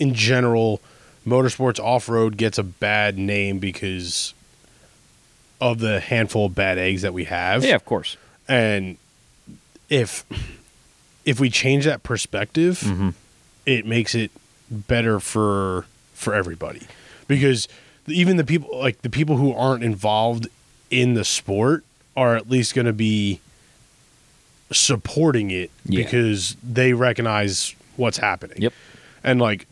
in general, motorsports off road gets a bad name because of the handful of bad eggs that we have. Yeah, of course. And if if we change that perspective, Mm-hmm. it makes it better for for everybody. Because even the people like the people who aren't involved in the sport are at least going to be supporting it Yeah. because they recognize what's happening. Yep. And like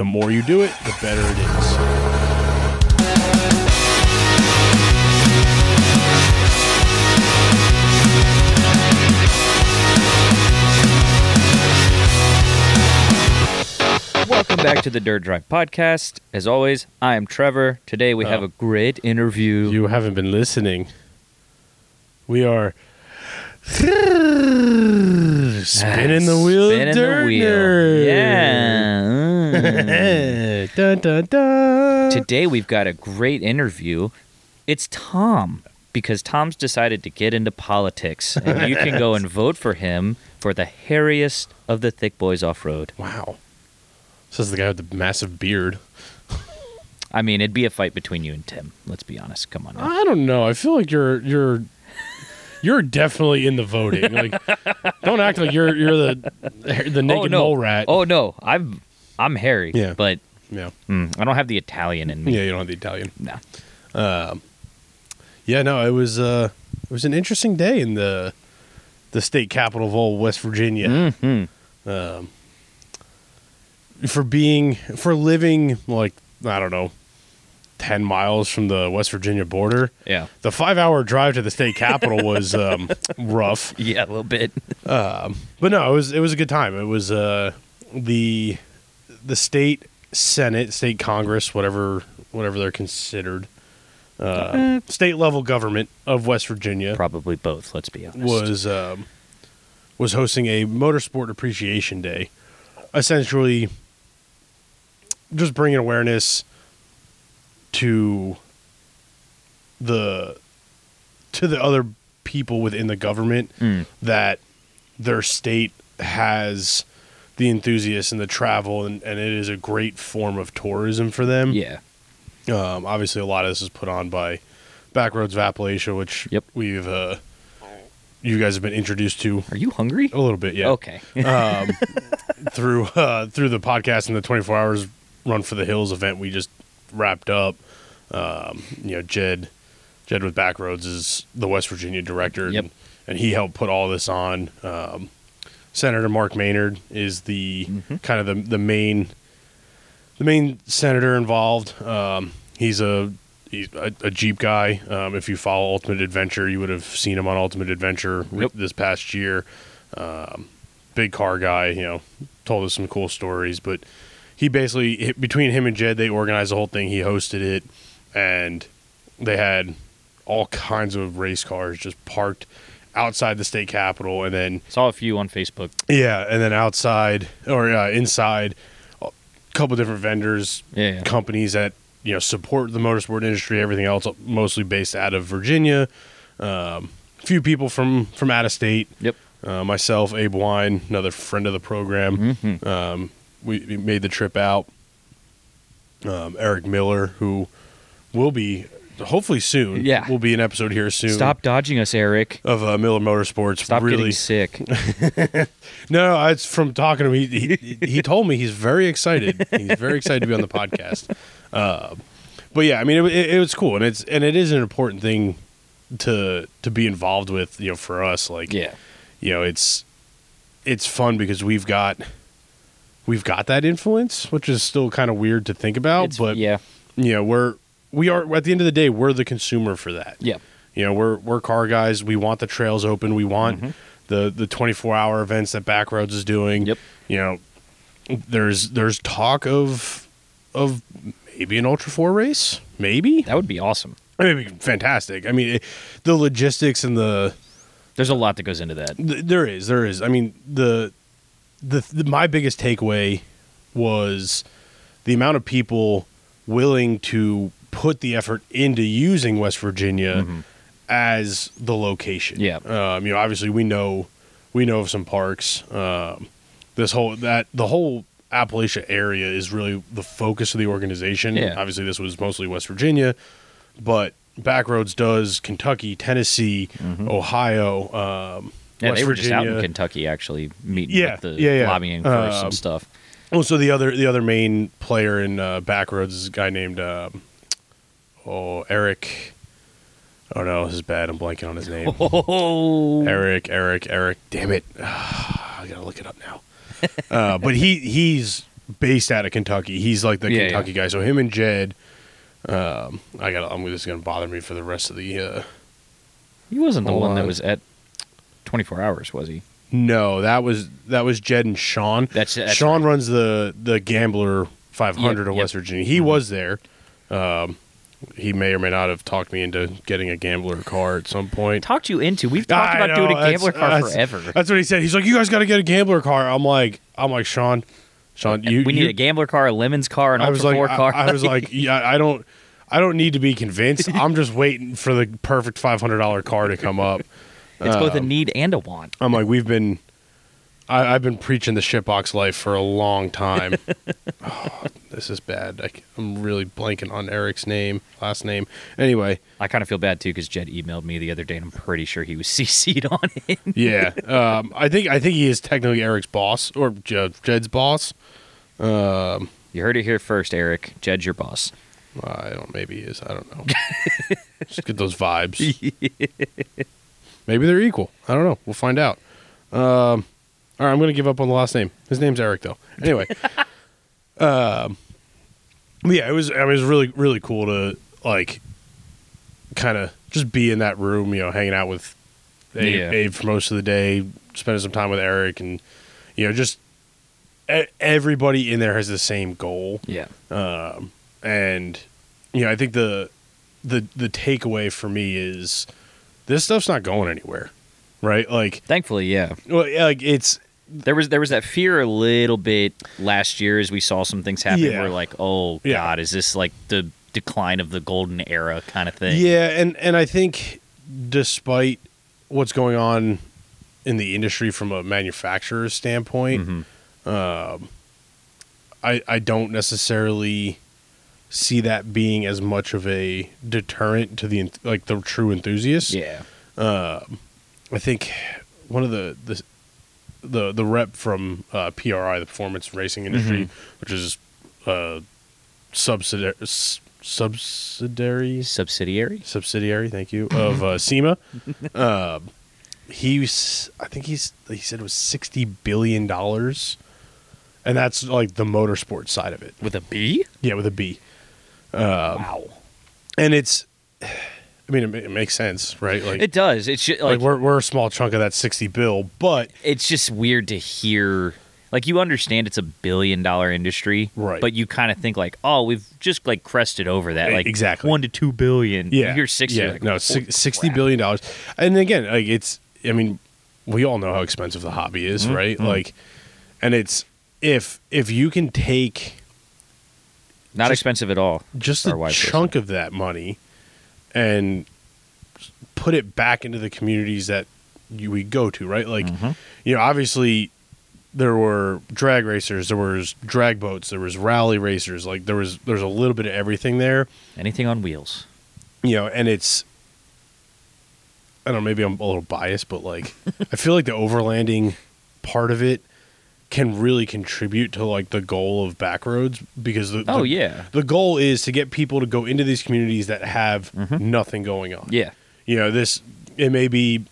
the more you do it, the better it is. Welcome back to the Dirt Drive podcast. As always, I am Trevor. Today we have Oh. a great interview. You haven't been listening. We are spinning the wheel. Spinning of the wheel. nerd. Yeah. Mm. dun, dun, dun. Today we've got a great interview. It's Tom because Tom's decided to get into politics, and you can go and vote for him for the hairiest of the thick boys off road. Wow. Says the guy with the massive beard. I mean, it'd be a fight between you and Tim. Let's be honest. Come on. Now. I don't know. I feel like you're you're you're definitely in the voting. Like, don't act like you're you're the the naked oh no! mole rat. Oh no! I'm I'm hairy. Yeah. But yeah, mm, I don't have the Italian in me. yeah. You don't have the Italian. No. Yeah, no. It was uh, it was an interesting day in the the state capital of all West Virginia. hmm Um, for being for living like I don't know, ten miles from the West Virginia border. Yeah. The five hour drive to the state capital was um, rough. Yeah, a little bit. Um, but no, it was it was a good time. It was uh, the the state senate, state congress, whatever whatever they're considered, uh, state level government of West Virginia Probably both. Let's be honest. was um, was hosting a motorsport appreciation day, essentially just bringing awareness to the to the other people within the government Mm. that their state has the enthusiasts and the travel and, and it is a great form of tourism for them Yeah. um, obviously, a lot of this is put on by Backroads of Appalachia, which Yep. we've uh, you guys have been introduced to Are you hungry? a little bit, yeah, Okay. um, through uh, through the podcast and the 24 hours run for the hills event we just wrapped up. Um, you know, Jed Jed with Backroads is the West Virginia director, Yep. and, and he helped put all this on. Um, Senator Mark Maynard is the kind of the the main the main senator involved. Um, he's a he's a, a Jeep guy. Um, if you follow Ultimate Adventure, you would have seen him on Ultimate Adventure Yep. this past year. Um, big car guy, you know, told us some cool stories. But he basically between him and Jed, they organized the whole thing. He hosted it, and they had all kinds of race cars just parked outside the state capitol, and then Saw a few on Facebook. yeah, and then outside or uh, inside, a couple different vendors, Yeah, yeah. companies that you know support the motorsport industry. Everything else mostly based out of Virginia. Um, a few people from from out of state. Yep. Uh, myself, Abe Wine, another friend of the program. Mhm. Um, we, made the trip out. Um, Eric Miller, who will be hopefully soon. Yeah. will be an episode here soon. Stop dodging us, Eric. of uh, Miller Motorsports. Stop really, getting sick. no, no, it's from talking to him. He, he, he told me he's very excited. He's very excited to be on the podcast. Uh, but yeah, I mean, it, it, it was cool, and it's and it is an important thing to to be involved with. You know, for us, like yeah. you know, it's it's fun because we've got we've got that influence, which is still kind of weird to think about. It's- but yeah. you know, we're we are at the end of the day, we're the consumer for that. Yeah. You know, we're we're car guys. We want the trails open. We want Mm-hmm. the the 24 hour events that Backroads is doing. Yep. You know, there's there's talk of of maybe an Ultra Four race. Maybe That would be awesome. I mean, it'd be fantastic. I mean, it, the logistics and the, There's a lot that goes into that. the there is there is. I mean, the, the the my biggest takeaway was the amount of people willing to put the effort into using West Virginia as the location. Yeah. Um, you know, obviously we know we know of some parks. Um, this whole that the whole Appalachia area is really the focus of the organization. Yeah. Obviously, this was mostly West Virginia, but Backroads does Kentucky, Tennessee, Ohio, um, Mm-hmm. Yeah, West they were just out in Virginia. Kentucky actually meeting Yeah, with the yeah, yeah. lobbying for Um, some stuff. Well, so the other the other main player in uh, Backroads is a guy named um, oh Eric. Oh no, this is bad. I'm blanking on his name. Oh, Eric, Eric, Eric. Damn it! I gotta look it up now. uh, but he he's based out of Kentucky. He's like the Yeah, Kentucky guy. So him and Jed. Um, I got. I'm just gonna bother me for the rest of the. Uh, he wasn't the one that was at 24 hours, was he? no, that was that was Jed and Sean. That's, that's Sean right. runs the the Gambler 500 Yep, of yep. Mm-hmm. West Virginia. He was there. Um, he may or may not have talked me into getting a Gambler car at some point. talked you into. We've talked I about doing a gambler car that's- forever. That's what he said. He's like, "You guys got to get a Gambler car." I'm like, I'm like, Sean, Sean, you. we need you- a gambler car, a lemons car, an I ultra was like, four I, car. I was like, yeah, I don't, I don't need to be convinced. I'm just waiting for the perfect five hundred dollar car to come up. it's both a um, need and a want. I'm like, we've been, I, I've been preaching the shitbox life for a long time. oh, this is bad. I, am really blanking on Eric's name, last name. Anyway, I kind of feel bad too because Jed emailed me the other day, and I'm pretty sure he was CC'd on it. yeah, um, I think I think he is technically Eric's boss or Jed, Jed's boss. Um, You heard it here first, Eric. Jed's your boss. I don't. Maybe he is. I don't know. Just get those vibes. Maybe they're equal. I don't know. We'll find out. Um, all right, I'm going to give up on the last name. His name's Eric, though. Anyway, um, yeah, it was. I mean, it was really, really cool to like, kind of just be in that room. You know, hanging out with Abe, Yeah. Abe for most of the day, spending some time with Eric, and you know, just everybody in there has the same goal Yeah. um, and you know, I think the the the takeaway for me is this stuff's not going anywhere, right? Like, Thankfully, yeah. well, like it's There was there was that fear a little bit last year as we saw some things happen. Yeah. Where like, oh Yeah. god, is this like the decline of the golden era kind of thing? yeah, and and I think despite what's going on in the industry from a manufacturer's standpoint, Mhm. um, I I don't necessarily see that being as much of a deterrent to the like the true enthusiasts. Yeah. I think one of the the the, the rep from uh, PRI, the Performance Racing Industry, which is uh, subsidiary subsidiary Subsidiary. subsidiary. Thank you of uh, SEMA. uh, he's I think he's he said it was sixty billion dollars, and that's like the motorsport side of it. With a B? Yeah, with a B. wow. And it's, I mean, it, it makes sense, right? Like, It does. It's just, like, like, we're we're a small chunk of that sixty bill, but it's just weird to hear. Like you understand it's a billion dollar industry, Right. But you kind of think like, oh, we've just like crested over that, like exactly. one to two billion. Yeah, you hear sixty, Yeah, you're like, no, six, sixty crap. billion dollars. And again, like it's. I mean, we all know how expensive the hobby is, Mm-hmm. right? Like, and it's if if you can take Not just- expensive at all. just a chunk of that money and put it back into the communities that you, we go to, right? Like, Mm-hmm. you know, obviously there were drag racers, there was drag boats, there was rally racers, like there was there's a little bit of everything there. Anything on wheels. you know, and it's I don't know, maybe I'm a little biased, but like I feel like the overlanding part of it can really contribute to like the goal of backroads because the, Oh the, yeah, the goal is to get people to go into these communities that have Mhm. nothing going on. yeah. You know, this it may be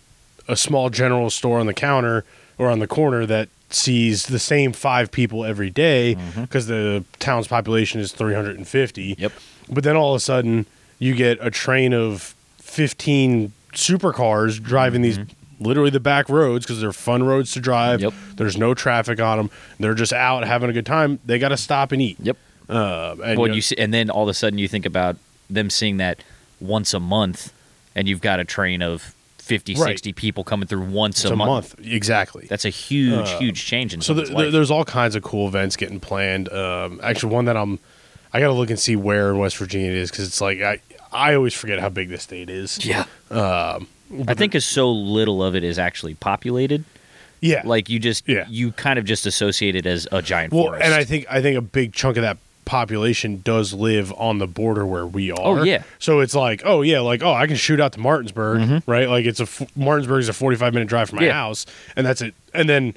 a small general store on the counter or on the corner that sees the same five people every day because the town's population is 350. Yep. But then all of a sudden, you get a train of 15 supercars driving these literally the back roads because they're fun roads to drive. Yep. There's no traffic on them. They're just out having a good time. They got to stop and eat. Yep. Uh, and, well, know, you see, and then all of a sudden you think about them seeing that once a month, and you've got a train of 50, Right. 60 people coming through once a, a month. month. Exactly. That's a huge, Uh, huge change in so someone's th- life. there's all kinds of cool events getting planned. Um, actually, one that I'm, I got to look and see where in West Virginia it is because it's like I, I always forget how big this state is. yeah. Um, I think as so little of it is actually populated Yeah. Like you just Yeah. you kind of just associate it as a giant Well, forest. and I think I think a big chunk of that population does live on the border where we are. Oh, yeah. So it's like, oh yeah, like oh, I can shoot out to Martinsburg, Mm-hmm. right? Like it's a Martinsburg is a forty-five minute drive from my Yeah. house, and that's it. And then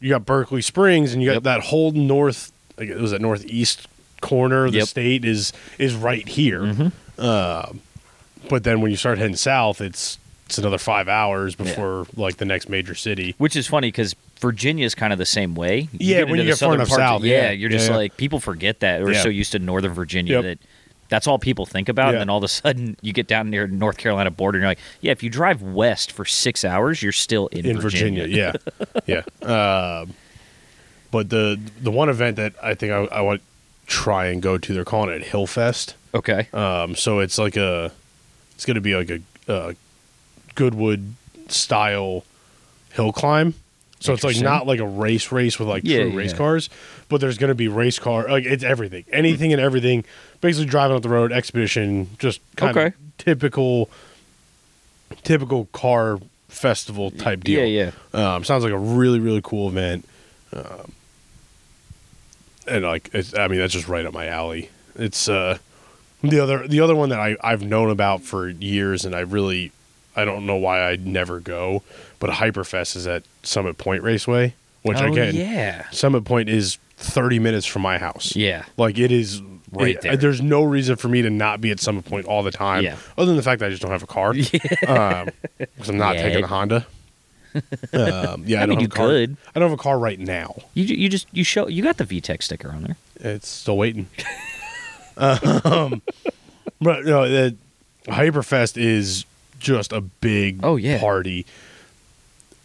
you got Berkeley Springs, and you got Yep. that whole north, like it was that northeast corner of the Yep. Mm-hmm. state is is right here. Uh, but then when you start heading south, it's it's another five hours before like the next major city. Which is funny because Virginia is kind of the same way. Yeah, get when you the get far enough south, yeah, yeah. you're just Yeah. like people forget that. We're Yeah. so used to Northern Virginia Yep. that that's all people think about. Yeah. And then all of a sudden, you get down near North Carolina border, and you're like, yeah, if you drive west for six hours, you're still in, in Virginia. yeah, yeah. Um, but the the one event that I think I, I want to try and go to, they're calling it Hillfest. Okay. Um, so it's like a, it's going to be like a, a Goodwood style hill climb. So it's like not like a race race with like Yeah, true race yeah. cars, but there's going to be race car like it's everything, anything and everything. Basically driving up the road, expedition, just kind Okay. of typical, typical car festival type deal. Yeah, yeah. Um, sounds like a really really cool event, um, and like it's, I mean that's just right up my alley. It's uh, the other the other one that I I've known about for years, and I really I don't know why I'd never go, but Hyperfest is at Summit Point Raceway, which oh, again yeah. Summit Point is thirty minutes from my house. Yeah. Like it is Right it- there. There's no reason for me to not be at Summit Point all the time. Yeah. Other than the fact that I just don't have a car. Yeah. Because I'm not Yeah. taking a Honda. um, yeah, I, I don't have a car. could. I don't have a car right now. You you just you show you got the VTEC sticker on there. It's still waiting. um, but no, the Hyperfest is just a big Oh, yeah. party.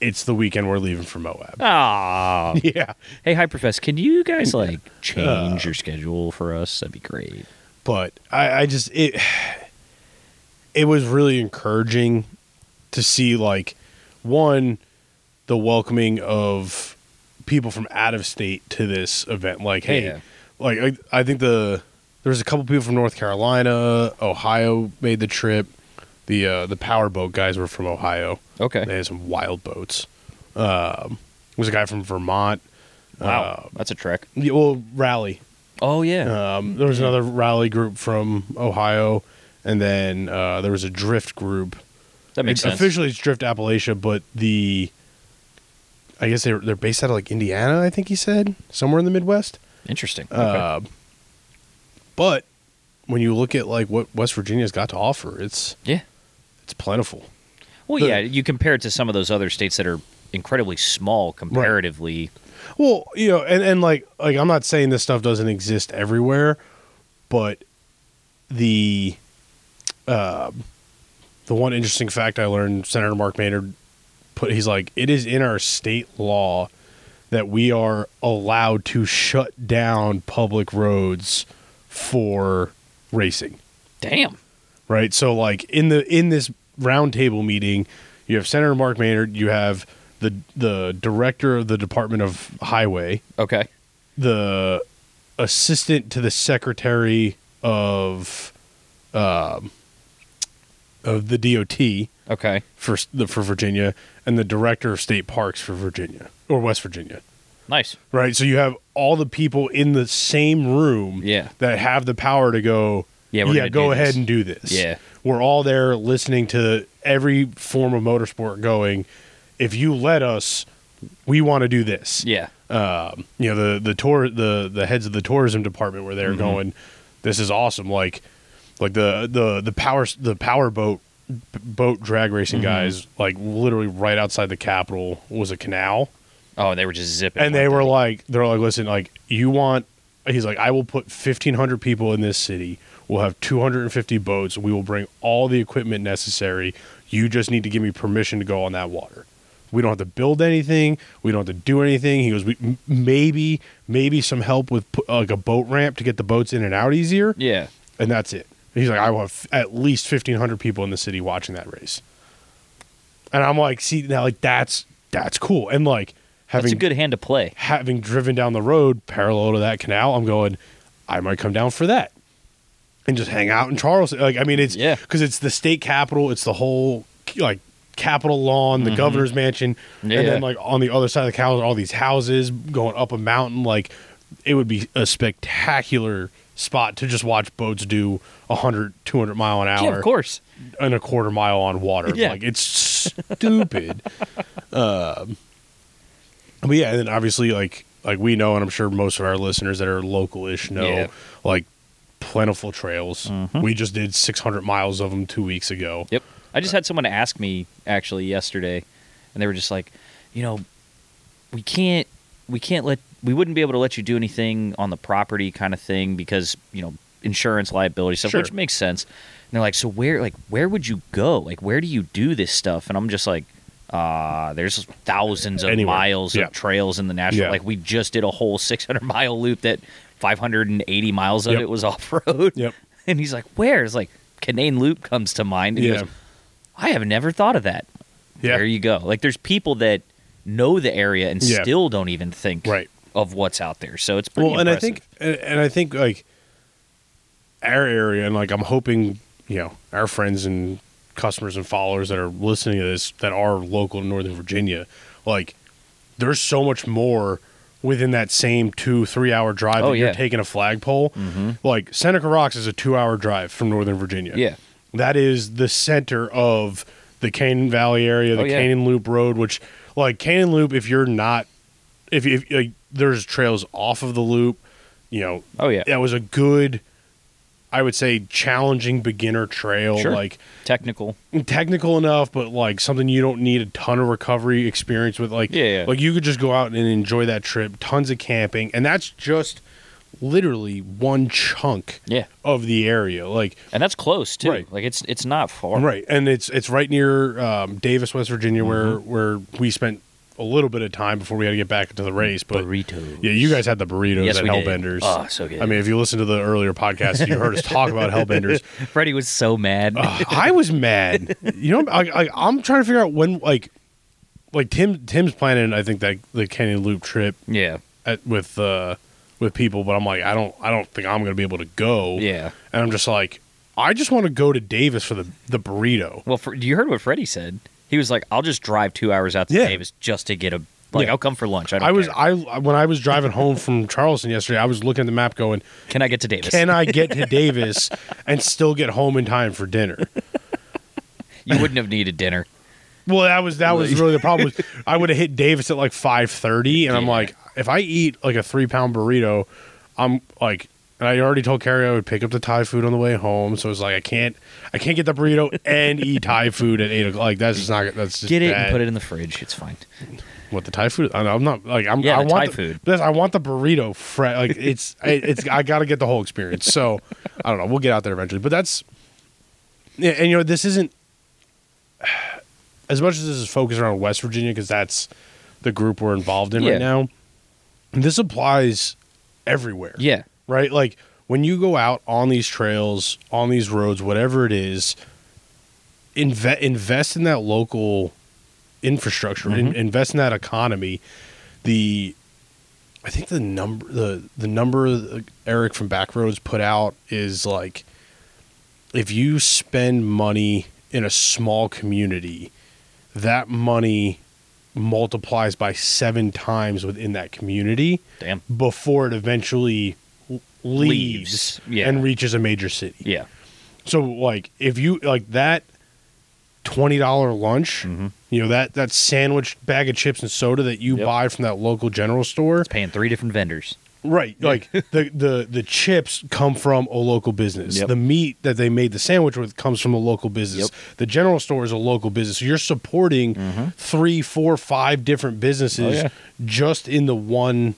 It's the weekend we're leaving for Moab. Ah. Yeah. hey, Hyperfest, can you guys like Uh. change your schedule for us? That'd be great. but I, I just it it was really encouraging to see like one the welcoming of people from out of state to this event like hey Yeah. like I, I think the there's a couple people from North Carolina Ohio made the trip the uh, the power boat guys were from Ohio Okay. they had some wild boats um there was a guy from Vermont Wow, uh, that's a trek. yeah, well rally Oh yeah. um, there was another rally group from Ohio, and then uh, there was a drift group. that makes It's- sense. Officially, it's Drift Appalachia, but the I guess they're they're based out of like Indiana. I think he said somewhere in the Midwest. Interesting. Okay. Uh, but when you look at like what West Virginia's got to offer, it's yeah. It's plentiful. Well, the- yeah. You compare it to some of those other states that are incredibly small comparatively. Well, you know, and, and like like I'm not saying this stuff doesn't exist everywhere, but the um the one interesting fact I learned Senator Mark Maynard put he's like it is in our state law that we are allowed to shut down public roads for racing Damn. Right? So like in the in this roundtable meeting, you have Senator Mark Maynard, you have the the director of the Department of Highway, Okay. the assistant to the secretary of um, of the DOT Okay. for s- the for Virginia, and the director of state parks for Virginia or West Virginia. Nice. Right, so you have all the people in the same room Yeah. that have the power to go. Yeah, we're yeah, go ahead this." and do this. Yeah. we're all there listening to every form of motorsport going. If you let us, we want to do this. Yeah. Um, you know the the tour the the heads of the tourism department were there Mm-hmm. going, this is awesome. Like like the the the power the power boat boat drag racing Mm-hmm. guys like literally right outside the capitol was a canal Oh, they were just zipping. and they were like they're like listen like you want he's like i will put 1500 people in this city we'll have 250 boats. We will bring all the equipment necessary. You just need to give me permission to go on that water. We don't have to build anything. We don't have to do anything. He goes we, maybe maybe some help with like a boat ramp to get the boats in and out easier. Yeah. and that's it. He's like i will have at least 1500 people in the city watching that race. And i'm like see now like that's that's cool. And like having That's a good hand to play. having driven down the road parallel to that canal, I'm going, I might come down for that and just hang out in Charleston. Like, I mean, it's Yeah. because it's the state capital, it's the whole like Capitol lawn, the governor's mansion, Yeah. and then like on the other side of the cows, all these houses going up a mountain. Like it would be a spectacular spot to just watch boats do 100, 200 mile an hour Yeah, of course. and a quarter mile on water. Yeah. Like it's stupid. um, but yeah, and then obviously like like we know, and I'm sure most of our listeners that are local-ish know, Yeah. like plentiful trails. Mhm. We just did 600 miles of them two weeks ago. Yep. I just had someone ask me actually yesterday, and they were just like, you know, we can't, we can't let, we wouldn't be able to let you do anything on the property kind of thing because you know insurance liability stuff, Sure. which makes sense. And they're like, so where, like, where would you go? Like, where do you do this stuff? And I'm just like. Uh, there's thousands of Anywhere. miles Yeah. of trails in the national. Yeah. Like we just did a whole 600 mile loop that 580 miles of Yep. it was off road. Yep. And he's like, "Where?" It's like Canaan Loop comes to mind. And he Yeah. goes, I have never thought of that. Yeah. There you go. Like there's people that know the area and Yeah. still don't even think Right. of what's out there. So it's pretty well, and I think, and and I think like our area, and like I'm hoping, you know, our friends and customers and followers that are listening to this that are local in Northern Virginia, like there's so much more within that same two three hour drive Oh, that you're taking a flagpole. Mhm. Like Seneca Rocks is a two hour drive from Northern Virginia. Yeah. that is the center of the Canaan Valley area, the Oh, yeah. Canaan Loop Road, which like Canaan Loop, if you're not, if if like, there's trails off of the loop, you know, Oh yeah. that was a good, I would say, challenging beginner trail, Sure. like Technical. technical enough, but like something you don't need a ton of recovery experience with. Like, Yeah, yeah. like you could just go out and enjoy that trip, tons of camping, and that's just literally one chunk Yeah. of the area, like. And that's close too. Right. Like it's it's not far. Right, and it's it's right near um, Davis, West Virginia, where Mm-hmm. where we spent a little bit of time before we had to get back into the race. But Burritos. yeah, you guys had the burritos Yes, at we did. Hellbenders. Oh, so good. I mean, if you listen to the earlier podcast, you heard us talk about Hellbenders. Freddie was so mad. Uh, I was mad. You know, I, I'm trying to figure out when, like, like Tim Tim's planning. I think that the Canaan Loop trip yeah. at, with uh, with people, but I'm like, I don't, I don't think I'm going to be able to go. Yeah. and I'm just like, I just want to go to Davis for the the burrito. Well, for, you heard what Freddie said. He was like, "I'll just drive two hours out to Yeah. Davis just to get a like. Yeah. I'll come for lunch. I, don't I was care. I when I was driving home from Charleston yesterday, I was looking at the map going, Can I get to Davis? can I get to Davis and still get home in time for dinner? you wouldn't have needed dinner. Well, that was that was really the problem. I would have hit Davis at like five thirty, and I'm like, if I eat like a three pound burrito, I'm like, and I already told Carrie I would pick up the Thai food on the way home, so it's like I can't I can't get the burrito and eat Thai food at eight o'clock. Like that's just not that's just Get it bad. and put it in the fridge. It's fine. What the Thai food? I know, I'm not like I'm. Yeah, I the want Thai the, food. This, I want the burrito fresh. Like it's it- it's. I got to get the whole experience. So I don't know. We'll get out there eventually. But that's yeah, and you know this isn't as much as this is focused around West Virginia because that's the group we're involved in Yeah. right now. This applies everywhere Yeah. Right? Like when you go out on these trails, on these roads, whatever it is, invest invest in that local infrastructure, in, Mhm. invest in that economy. The I think the number the the number Eric from Backroads put out is like if you spend money in a small community, that money multiplies by seven times within that community Damn. before it eventually leaves, Leaves, yeah. and reaches a major city. Yeah. So like if you like that twenty dollar lunch, Mhm. you know that that sandwich bag of chips and soda that you Yep. buy from that local general store, It's paying three different vendors. right? Like the the the chips come from a local business. Yep. The meat that they made the sandwich with comes from a local business. Yep. The general store is a local business. So you're supporting Mhm. three, four, five different businesses Oh, yeah. just in the one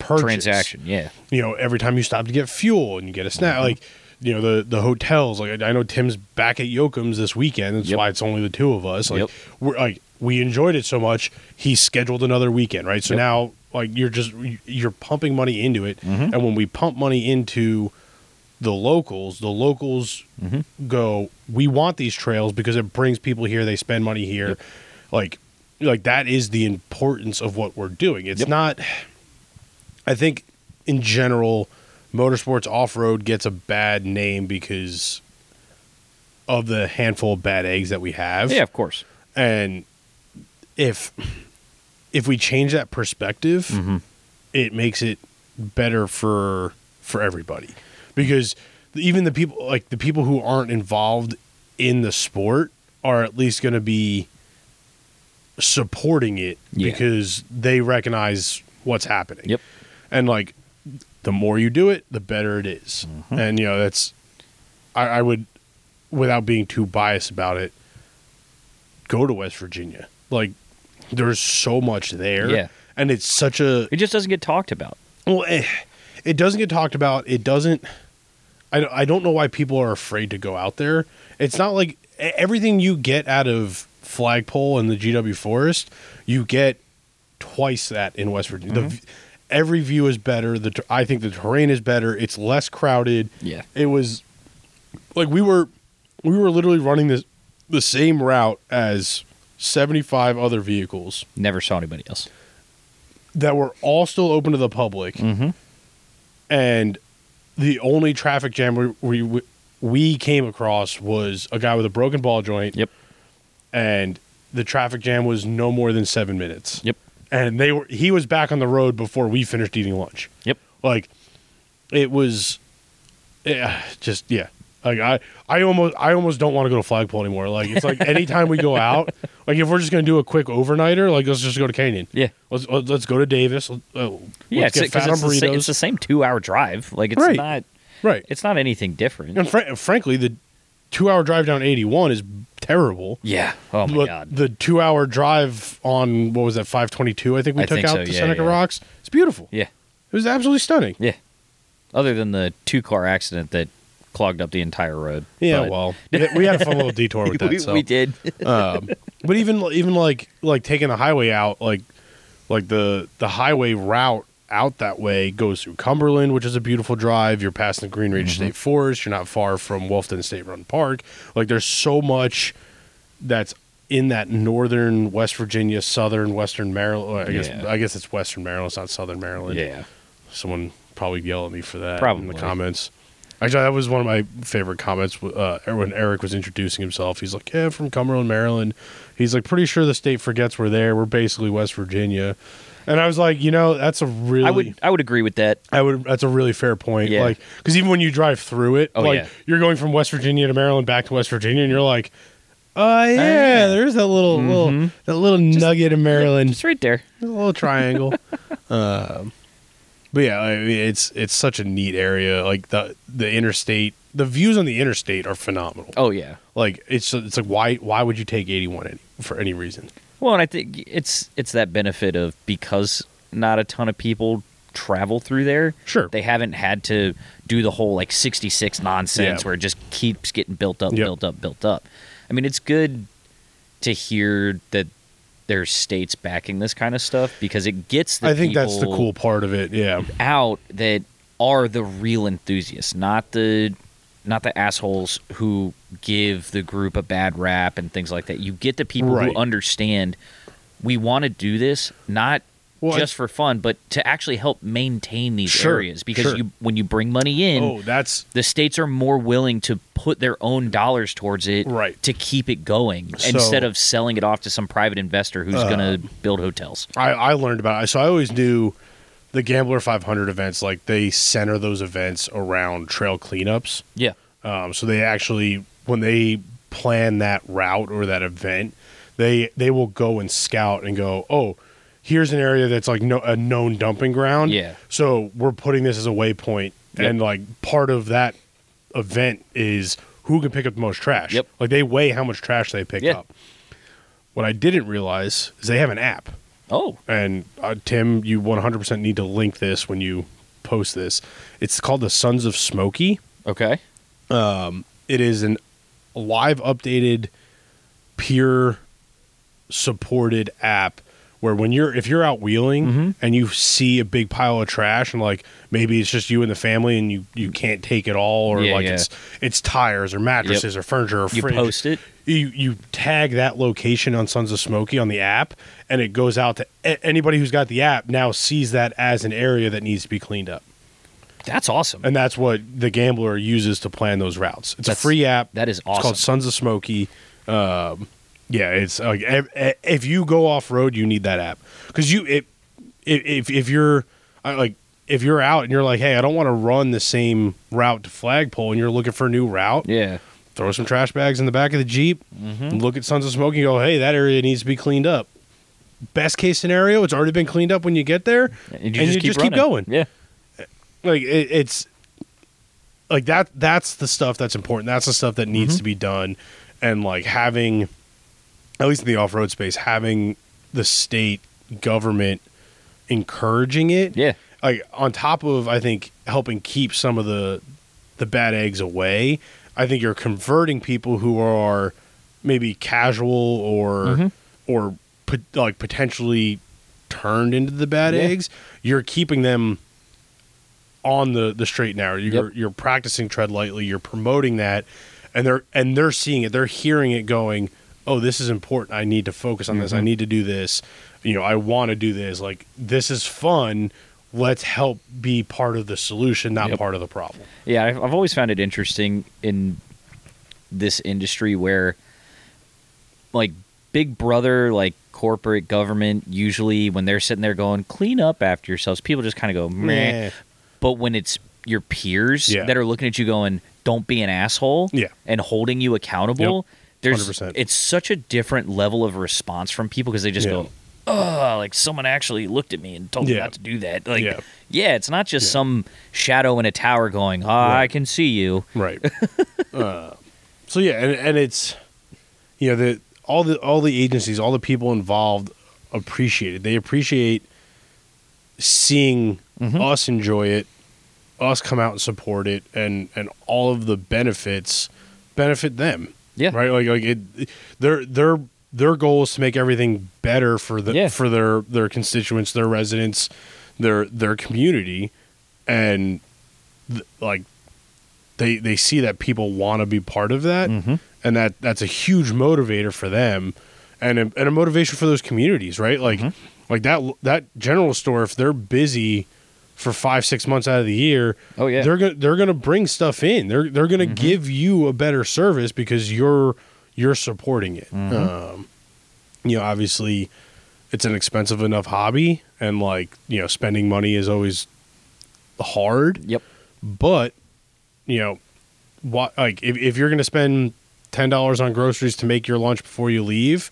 purchase Transaction. Yeah. you know, every time you stop to get fuel and you get a snack, Mm-hmm. like, you know, the the hotels. Like, I know Tim's back at Yokum's this weekend. That's Yep. why it's only the two of us. Like, Yep. we're like, we enjoyed it so much. He scheduled another weekend, right? So Yep. now, like, you're just you're pumping money into it, Mhm. and when we pump money into the locals, the locals Mhm. go, we want these trails because it brings people here. They spend money here, like, like that is the importance of what we're doing. It's not. I think in general, motorsports off road gets a bad name because of the handful of bad eggs that we have. Yeah, of course. And if if we change that perspective, Mm-hmm. it makes it better for for everybody. Because even the people like the people who aren't involved in the sport are at least going to be supporting it Yeah. because they recognize what's happening. Yep. And like the more you do it, the better it is. Mm-hmm. And you know, that's I, I would without being too biased about it, go to West Virginia. Like there's so much there. Yeah. And it's such a It just doesn't get talked about. well, eh, it doesn't get talked about. It doesn't. I, I don't know why people are afraid to go out there. It's not like everything you get out of Flagpole and the GW Forest, you get twice that in West Virginia. The, v- every view is better. The ter- I think the terrain is better. It's less crowded. Yeah. It was like we were we were literally running this the same route as 75 other vehicles Never saw anybody else. that were all still open to the public Mm-hmm. and the only traffic jam we, we we came across was a guy with a broken ball joint. Yep. And the traffic jam was no more than seven minutes. Yep. And they were he was back on the road before we finished eating lunch. Yep. Like it was, yeah, just yeah. Like I, I almost, I almost don't want to go to Flagpole anymore. Like it's like anytime we go out, like if we're just gonna do a quick overnighter, like let's just go to Canaan. Yeah. Let's let's go to Davis. Uh, Yeah, let's it's, get fat on it's, the same, burritos. it's the same two-hour drive. Like it's Right. not. right. It's not anything different. And fr- frankly, the two-hour drive down 81 is terrible. Yeah. Oh my but god. the two-hour drive on what was that 522? I think we I took think out so, to yeah, Seneca yeah. Rocks. It's beautiful. Yeah. It was absolutely stunning. Yeah. Other than the two-car accident that clogged up the entire road. Yeah, But- well, we we had a fun little detour with that. we, so. we did. um, but even even like like taking the highway out, like like the the highway route out that way goes through Cumberland, which is a beautiful drive. You're passing the Green Ridge Mm-hmm. State Forest. You're not far from Wolfton State Run Park. Like there's so much that's in that northern West Virginia, southern Western Maryland. I guess Yeah. I guess it's Western Maryland. It's not Southern Maryland. yeah. Someone probably yell at me for that in the comments. Actually, that was one of my favorite comments uh, when Eric was introducing himself. He's like, "Yeah, from Cumberland, Maryland." He's like, "Pretty sure the state forgets we're there. We're basically West Virginia." And I was like, you know, that's a really, I would I would agree with that. I would, that's a really fair point. Yeah. Like, because even when you drive through it, Oh, like yeah. you're going from West Virginia to Maryland back to West Virginia, and you're like, "Oh yeah, yeah. there's that little little Mhm. that little nugget of Maryland." It's right there. a little triangle. um, but yeah, I mean, it's it's such a neat area. Like the the interstate, the views on the interstate are phenomenal. Oh yeah. Like it's it's like why why would you take eighty one for any reason? Well, and I think it's it's that benefit of because not a ton of people travel through there. Sure. They haven't had to do the whole like 66 nonsense Yeah. where it just keeps getting built up, Yep. built up, built up. I mean, it's good to hear that there's states backing this kind of stuff because it gets the I think that's the cool part of it. Yeah, out that are the real enthusiasts, not the not the assholes who give the group a bad rap and things like that. You get the people Right. who understand we want to do this not Well, just for fun, but to actually help maintain these Sure, areas because sure. you when you bring money in, oh, that's the states are more willing to put their own dollars towards it Right. to keep it going So- instead of selling it off to some private investor who's uh, going to build hotels. I, I learned about it. So I always knew the Gambler 500 events, like they center those events around trail cleanups. Yeah. Um, so they actually, when they plan that route or that event, they they will go and scout and go, oh, here's an area that's like no, a known dumping ground. Yeah. So we're putting this as a waypoint, Yep. and like part of that event is who can pick up the most trash. Yep. Like they weigh how much trash they pick Yeah. up. What I didn't realize is they have an app Oh, and uh, Tim, you 100% need to link this when you post this. It's called the Sons of Smokey. okay. It is an live updated peer supported app where when you're if you're out wheeling Mhm. and you see a big pile of trash and like maybe it's just you and the family and you you can't take it all or Yeah, like yeah. it's it's tires or mattresses or furniture or You fridge post it. you you tag that location on Sons of Smokey on the app, and it goes out to a- anybody who's got the app now sees that as an area that needs to be cleaned up, That's awesome. and that's what the gambler uses to plan those routes. It's That's- a free app. that is It's called. Sons of Smokey. Um, Yeah, it's like if, you go off road, you need that app because you it, if if you're like if you're out and you're like, hey, I don't want to run the same route to Flagpole, and you're looking for a new route, Yeah. throw some trash bags in the back of the jeep, look at Sons of Smoke, and go, hey, that area needs to be cleaned up. Best case scenario, it's already been cleaned up when you get there, And you just, keep, keep going. Yeah. like it, it's like that that's the stuff that's important that's the stuff that needs Mm-hmm. to be done and like having at least in the off-road space having the state government encouraging it Yeah. like on top of i think helping keep some of the the bad eggs away i think you're converting people who are maybe casual or Mhm. or pot- like potentially turned into the bad Yeah. eggs you're keeping them on the the straight and narrow you're Yep. you're practicing tread lightly you're promoting that and they're and they're seeing it they're hearing it going oh this is important i need to focus on this i Mhm. need to do this you know i want to do this like this is fun let's help be part of the solution not Yep. part of the problem Yeah, I've, I've always found it interesting in this industry where, like, Big Brother, like corporate government, usually when they're sitting there going, clean up after yourselves, people just kind of go, meh. Meh. But when it's your peers Yeah. that are looking at you going, don't be an asshole, Yeah. and holding you accountable, there's 100%. it's such a different level of response from people because they just Yeah. go, oh, like someone actually looked at me and told me not to do that. Like, Yeah. yeah, it's not just Yeah. some shadow in a tower going, ah, I can see you. right uh, so yeah and, and it's you know the all the all the agencies all the people involved appreciate it they appreciate seeing Mhm. us enjoy it us come out and support it and and all of the benefits benefit them Yeah. right like like it their their their goal is to make everything better for the Yeah. for their their constituents their residents their their community and th- like they they see that people want to be part of that Mhm. and that that's a huge motivator for them and a, and a motivation for those communities right like Mhm. like that that general store if they're busy for 5 6 months out of the year Oh, yeah. they're to they're to bring stuff in they're they're going to Mhm. give you a better service because you're you're supporting it Mhm. um you know obviously it's an expensive enough hobby and like you know spending money is always hard Yep. but you know what like if, if you're going to spend $10 on groceries to make your lunch before you leave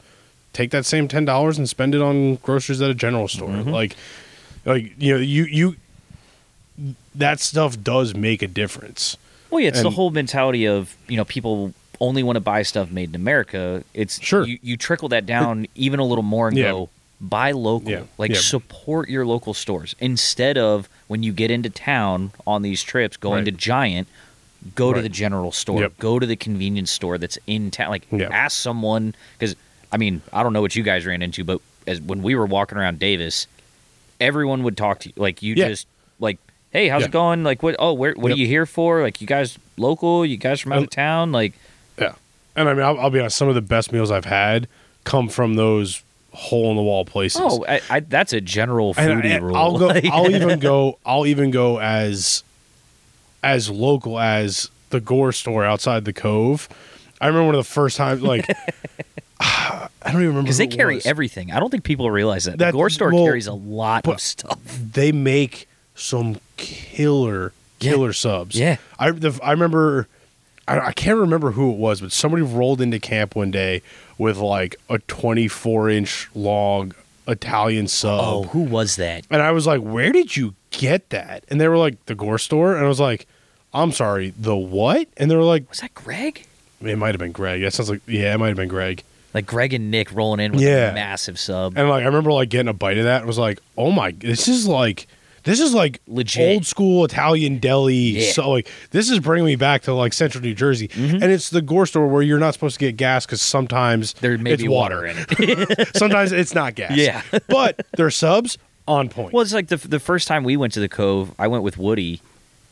take that same $10 and spend it on groceries at a general store Mhm. like like you know you you that stuff does make a difference Well, yeah, it's the whole mentality of you know people only want to buy stuff made in America. It's Sure. You, you trickle that down even a little more and Yeah. go buy local, Yeah. like Yeah. support your local stores instead of when you get into town on these trips going Right. to Giant. Go to the general store. Yep. Go to the convenience store that's in town. Like Yeah. ask someone because I mean I don't know what you guys ran into, but as when we were walking around Davis, everyone would talk to you. Like you Yeah. just like, hey, how's Yeah. it going? Like what? Oh, where? What Yep. are you here for? Like you guys local? You guys from out of town? Like yeah and i mean I'll, I'll be honest some of the best meals i've had come from those hole in the wall places oh, I, I, that's a general And foodie rule. I'll go. I'll even go. I'll even go as as local as the Gore store outside the Cove. I remember one of the first times. Like, I don't even remember because they it carry was. everything. I don't think people realize that. That- the Gore store well, carries a lot of stuff. They make some killer Yeah. killer subs. Yeah. I the, I remember. I, I can't remember who it was, but somebody rolled into camp one day with like a 24 inch long Italian sub. Oh, who was that? And I was like, "Where did you get that?" And they were like, "The Gore store." And I was like, "I'm sorry, the what?" And they were like, Was that Greg? "It might have been Greg." That sounds like yeah, it might have been Greg. Like Greg and Nick rolling in with Yeah. a massive sub. And like I remember like getting a bite of that and was like, "Oh my, this is like." This is like Legit. old school Italian deli. Yeah. So like this is bringing me back to like Central New Jersey, Mhm. and it's the Gore store where you're not supposed to get gas because sometimes there may it's be water in it. sometimes it's not gas. Yeah. but their subs on point. Well, it's like the the first time we went to the Cove, I went with Woody,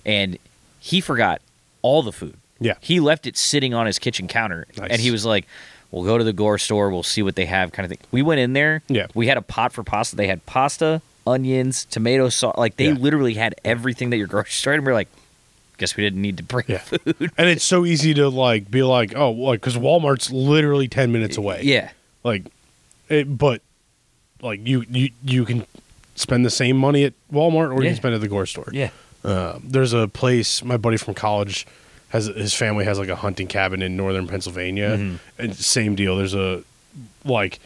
and he forgot all the food. Yeah. he left it sitting on his kitchen counter, Nice. and he was like, "We'll go to the Gore store. We'll see what they have." Kind of thing. We went in there. Yeah. we had a pot for pasta. They had pasta, onions, tomato sauce. Like they Yeah. literally had everything that your grocery store. And we are like, guess we didn't need to bring Yeah. food. and it's so easy to like be like, oh, like because Walmart's literally ten minutes away. Yeah. like, it, but like you you you can spend the same money at Walmart or you can spend it at the gore store. Yeah. Uh, there's a place my buddy from college has his family has like a hunting cabin in northern Pennsylvania, Mhm. and same deal. There's a like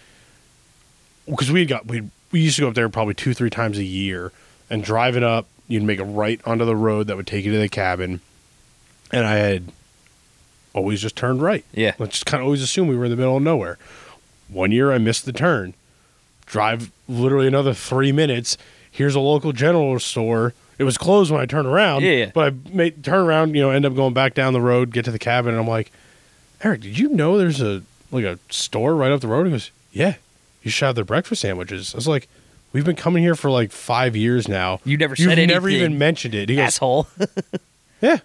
because we got we we used to go up there probably two three times a year and driving up, you'd make a right onto the road that would take you to the cabin, and I had always just turned right. Yeah. I just kind of always assumed we were in the middle of nowhere. One year I missed the turn. Drive literally another three minutes. Here's a local general store. It was closed when I turned around. Yeah, yeah. But I made turn around, you know, end up going back down the road, get to the cabin, and I'm like, Eric, did you know there's a like a store right up the road? He goes, Yeah. You should have their breakfast sandwiches. I was like, We've been coming here for like five years now. You never said anything. You've said never even mentioned it. He goes, Asshole. yeah.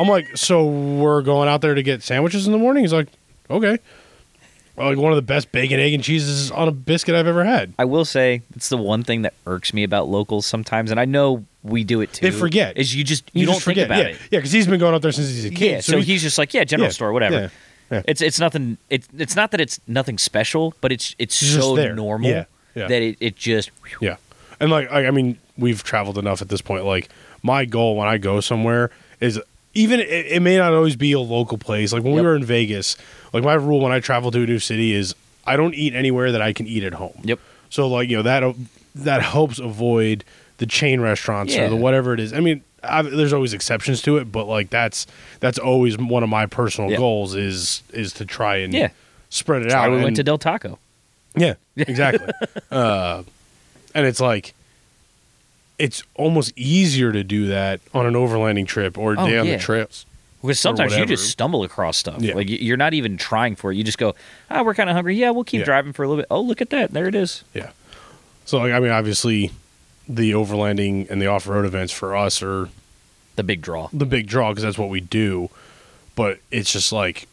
I'm like, so we're going out there to get sandwiches in the morning? He's like, okay. Like one of the best bacon, egg, and cheeses on a biscuit I've ever had. I will say it's the one thing that irks me about locals sometimes, and I know we do it too. They forget. Is you just you, You don't just think forget. about yeah. it. Yeah, because he's been going out there since he's a kid. yeah, so, he- he's just like, yeah, general Yeah, store, whatever. yeah, yeah. It's it's nothing. It's it's not that it's nothing special, but it's it's It's so normal Yeah, yeah. that it, it just Yeah. And like I, I mean, we've traveled enough at this point. Like my goal when I go somewhere is even it, it may not always be a local place. Like when we were in Vegas, like my rule when I travel to a new city is I don't eat anywhere that I can eat at home. Yep. So like you know that that helps avoid the chain restaurants or the whatever it is. I mean, I, there's always exceptions to it, but like that's that's always one of my personal Yeah. goals is is to try and Yeah. spread it That's out. we went to Del Taco. yeah, exactly. uh, and it's like, it's almost easier to do that on an overlanding trip or Oh, day on yeah. the trails. Because sometimes you just stumble across stuff. Yeah. Like you're not even trying for it. You just go, ah, we're kind of hungry. Yeah, we'll keep Yeah. driving for a little bit. Oh, look at that. There it is. Yeah. So, like, I mean, obviously, the overlanding and the off road events for us are The big draw. the big draw because that's what we do. But it's just like,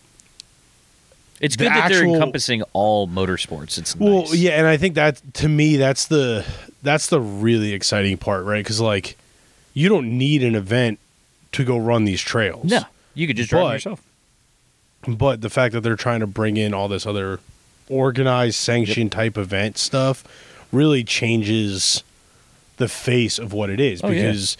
It's The good that they're encompassing all motorsports. It's well, nice. yeah, and I think that to me, that's the that's the really exciting part, right? Because like, you don't need an event to go run these trails. No, you could just drive But- yourself. but the fact that they're trying to bring in all this other organized sanction type event stuff really changes the face of what it is Oh, yeah. because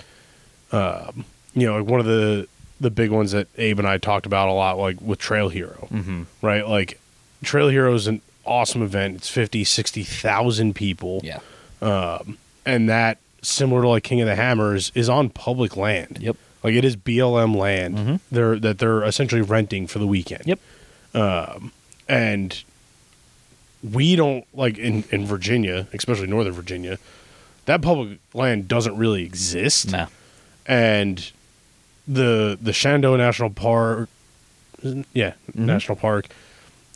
um, you know like one of the the big ones that Abe and I talked about a lot like with Trail Hero Mm-hmm. right like Trail Hero is an awesome event it's 50 60,000 people Yeah. and that similar to like King of the Hammers is on public land Yep. like it is BLM land Mhm. they're that they're essentially renting for the weekend Yep. and we don't like in in Virginia, especially Northern Virginia, that public land doesn't really exist. No. And the the Shenandoah National Park, yeah, Mm-hmm. National Park,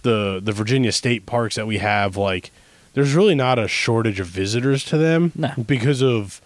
the the Virginia state parks that we have, like, there's really not a shortage of visitors to them No. because of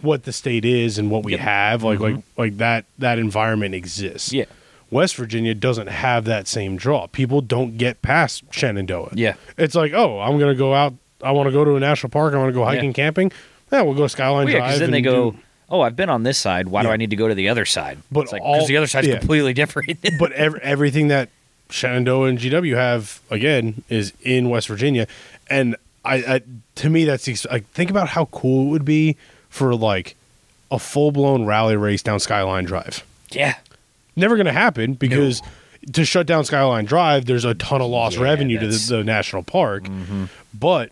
what the state is and what we Yep. have. Like like like that that environment exists. Yeah. West Virginia doesn't have that same draw. People don't get past Shenandoah. Yeah. It's like, oh, I'm going to go out. I want to go to a national park. I want to go hiking, Yeah. camping. Yeah, we'll go Skyline Well, yeah, Drive. then they go, do- oh, I've been on this side. Why do I need to go to the other side? But it's like, all- the other side's yeah. completely different. but ev- everything that Shenandoah and GW have again is in West Virginia, and I, I to me that's like think about how cool it would be for like a full blown rally race down Skyline Drive. yeah. Never going to happen because to shut down Skyline Drive, there's a ton of lost Yeah, revenue to the, the national park. Mm-hmm. But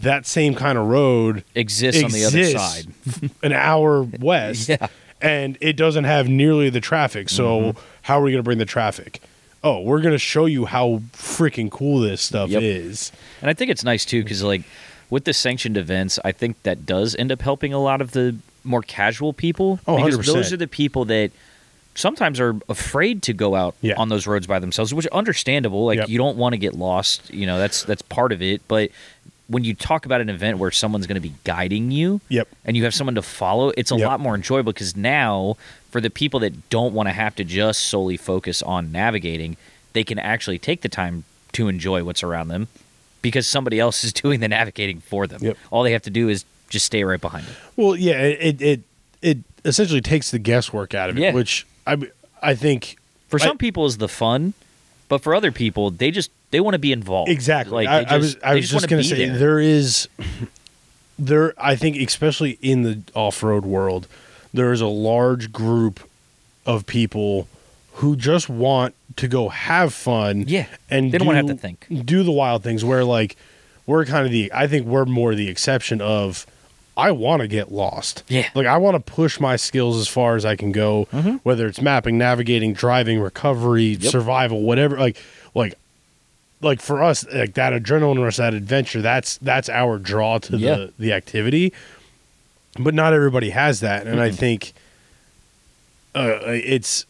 that same kind of road Exists, on the other side. an hour west, Yeah. and it doesn't have nearly the traffic. So Mm-hmm. how are we going to bring the traffic? Oh, we're going to show you how freaking cool this stuff Yep. is. And I think it's nice too because like with the sanctioned events, I think that does end up helping a lot of the more casual people. Oh, because 100%. those are the people that sometimes are afraid to go out Yeah. on those roads by themselves, which understandable. Like Yep. you don't want to get lost. You know, that's that's part of it. But when you talk about an event where someone's going to be guiding you, Yep. and you have someone to follow, it's a Yep. lot more enjoyable because now for the people that don't want to have to just solely focus on navigating, they can actually take the time to enjoy what's around them because somebody else is doing the navigating for them. Yep. All they have to do is just stay right behind them. Well, yeah, it it it essentially takes the guesswork out of it, Yeah. which I I think For I- some people is the fun, but for other people, they just they want to be involved. exactly. Like I, they I was just- I was just just gonna say there. there is there I think especially in the off road world, there is a large group of people who just want to go have fun. Yeah. and They don't wanna have to think. Do the wild things where like we're kind of the I think we're more the exception of I want to get lost. Yeah. Like I want to push my skills as far as I can go, whether it's mapping, navigating, driving, recovery, Mm-hmm. Yep. survival, whatever. Like, like, like for us, like that adrenaline rush, that adventure. That's that's our draw to Yeah. the the activity. But not everybody has that, and I think uh, it's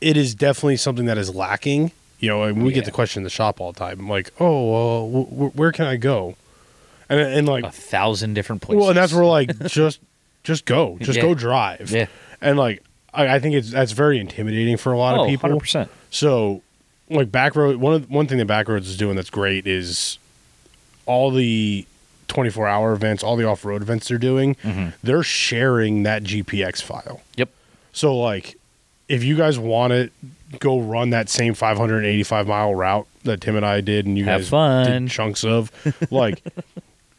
it is definitely something that is lacking. You know, and we get the question in the shop all the time, like, "Oh, uh, wh- wh- where can I go?" And and like a thousand different places. well, and that's where like just just go, just Yeah. go drive. Yeah. And like I, I think it's that's very intimidating for a lot oh, of people. 100%. So like Backroad one of one thing that Backroads is doing that's great is all the 24 hour events, all the off road events they're doing, Mhm. they're sharing that GPX file. Yep. So like if you guys want to go run that same 585 mile route that Tim and I did and you Have guys fun. did chunks of like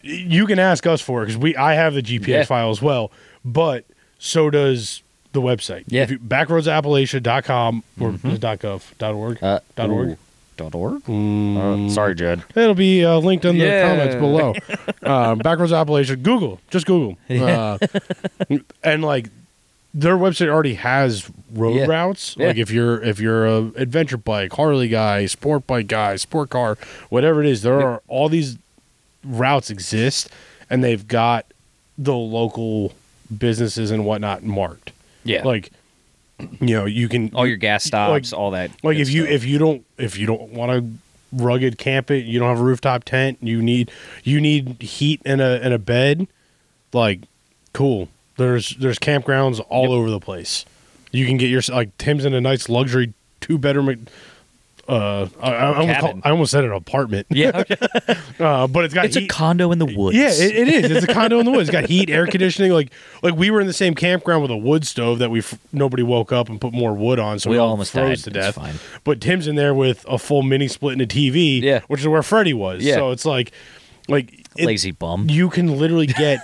you can ask us for it cuz we I have the GPX Yeah. file as well, but so does the website. Yeah. If you, backroadsappalachia.com or is it .gov, .org, Uh, dot .org. ooh, Dot org? Mm, Uh, sorry, Jed. It'll be uh, linked in the Yeah. comments below. um, Backwards Appalachia. Google. Just Google. Uh, and like their website already has road Yeah. routes. Yeah. Like if you're if you're a adventure bike, Harley guy, sport bike guy, sport car, whatever it is, there are all these routes exist, and they've got the local businesses and whatnot marked. Yeah. Like you know you can all your gas stops, all that. like if you stuff. if you don't if you don't want to rugged camp it you don't have a rooftop tent you need you need heat and a and a bed like cool there's there's campgrounds all Yep. over the place you can get your like tim's in a nice luxury two bedroom uh I, I, almost call, I almost said an apartment yeah, uh but it's got it's a condo in the woods. yeah, it, it is. It's a condo in the woods. It's got heat, air conditioning. Like, like we were in the same campground with a wood stove that we f- nobody woke up and put more wood on, so We we, all almost froze died. to It's death. fine. But Tim's in there with a full mini split and a TV, Yeah. which is where Freddie was. Yeah. So it's like, like it- lazy bum. you can literally get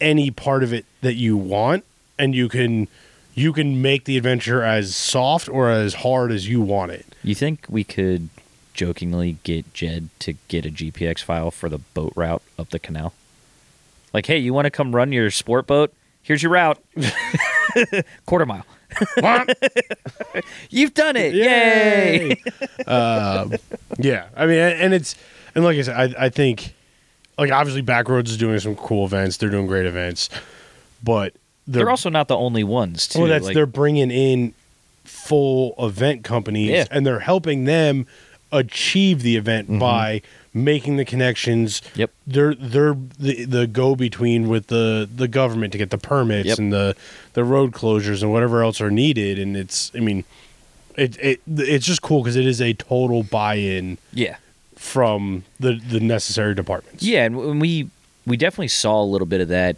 any part of it that you want, and you can you can make the adventure as soft or as hard as you want it. You think we could jokingly get Jed to get a GPX file for the boat route up the canal? Like, hey, you want to come run your sport boat? Here's your route. Quarter mile. You've done it. Yay! um, yeah, I mean, and it's and like I said, I, I think like obviously Backroads is doing some cool events. They're doing great events, but they're, They're also not the only ones, too. well, that's Like, they're bringing in full event companies Yeah. and they're helping them achieve the event by making the connections. Mm-hmm. Yep. They're they're the the go between with the the government to get the permits Yep. and the the road closures and whatever else are needed. And it's I mean, it it it's just cool because it is a total buy in yeah. from the the necessary departments. Yeah, and we we definitely saw a little bit of that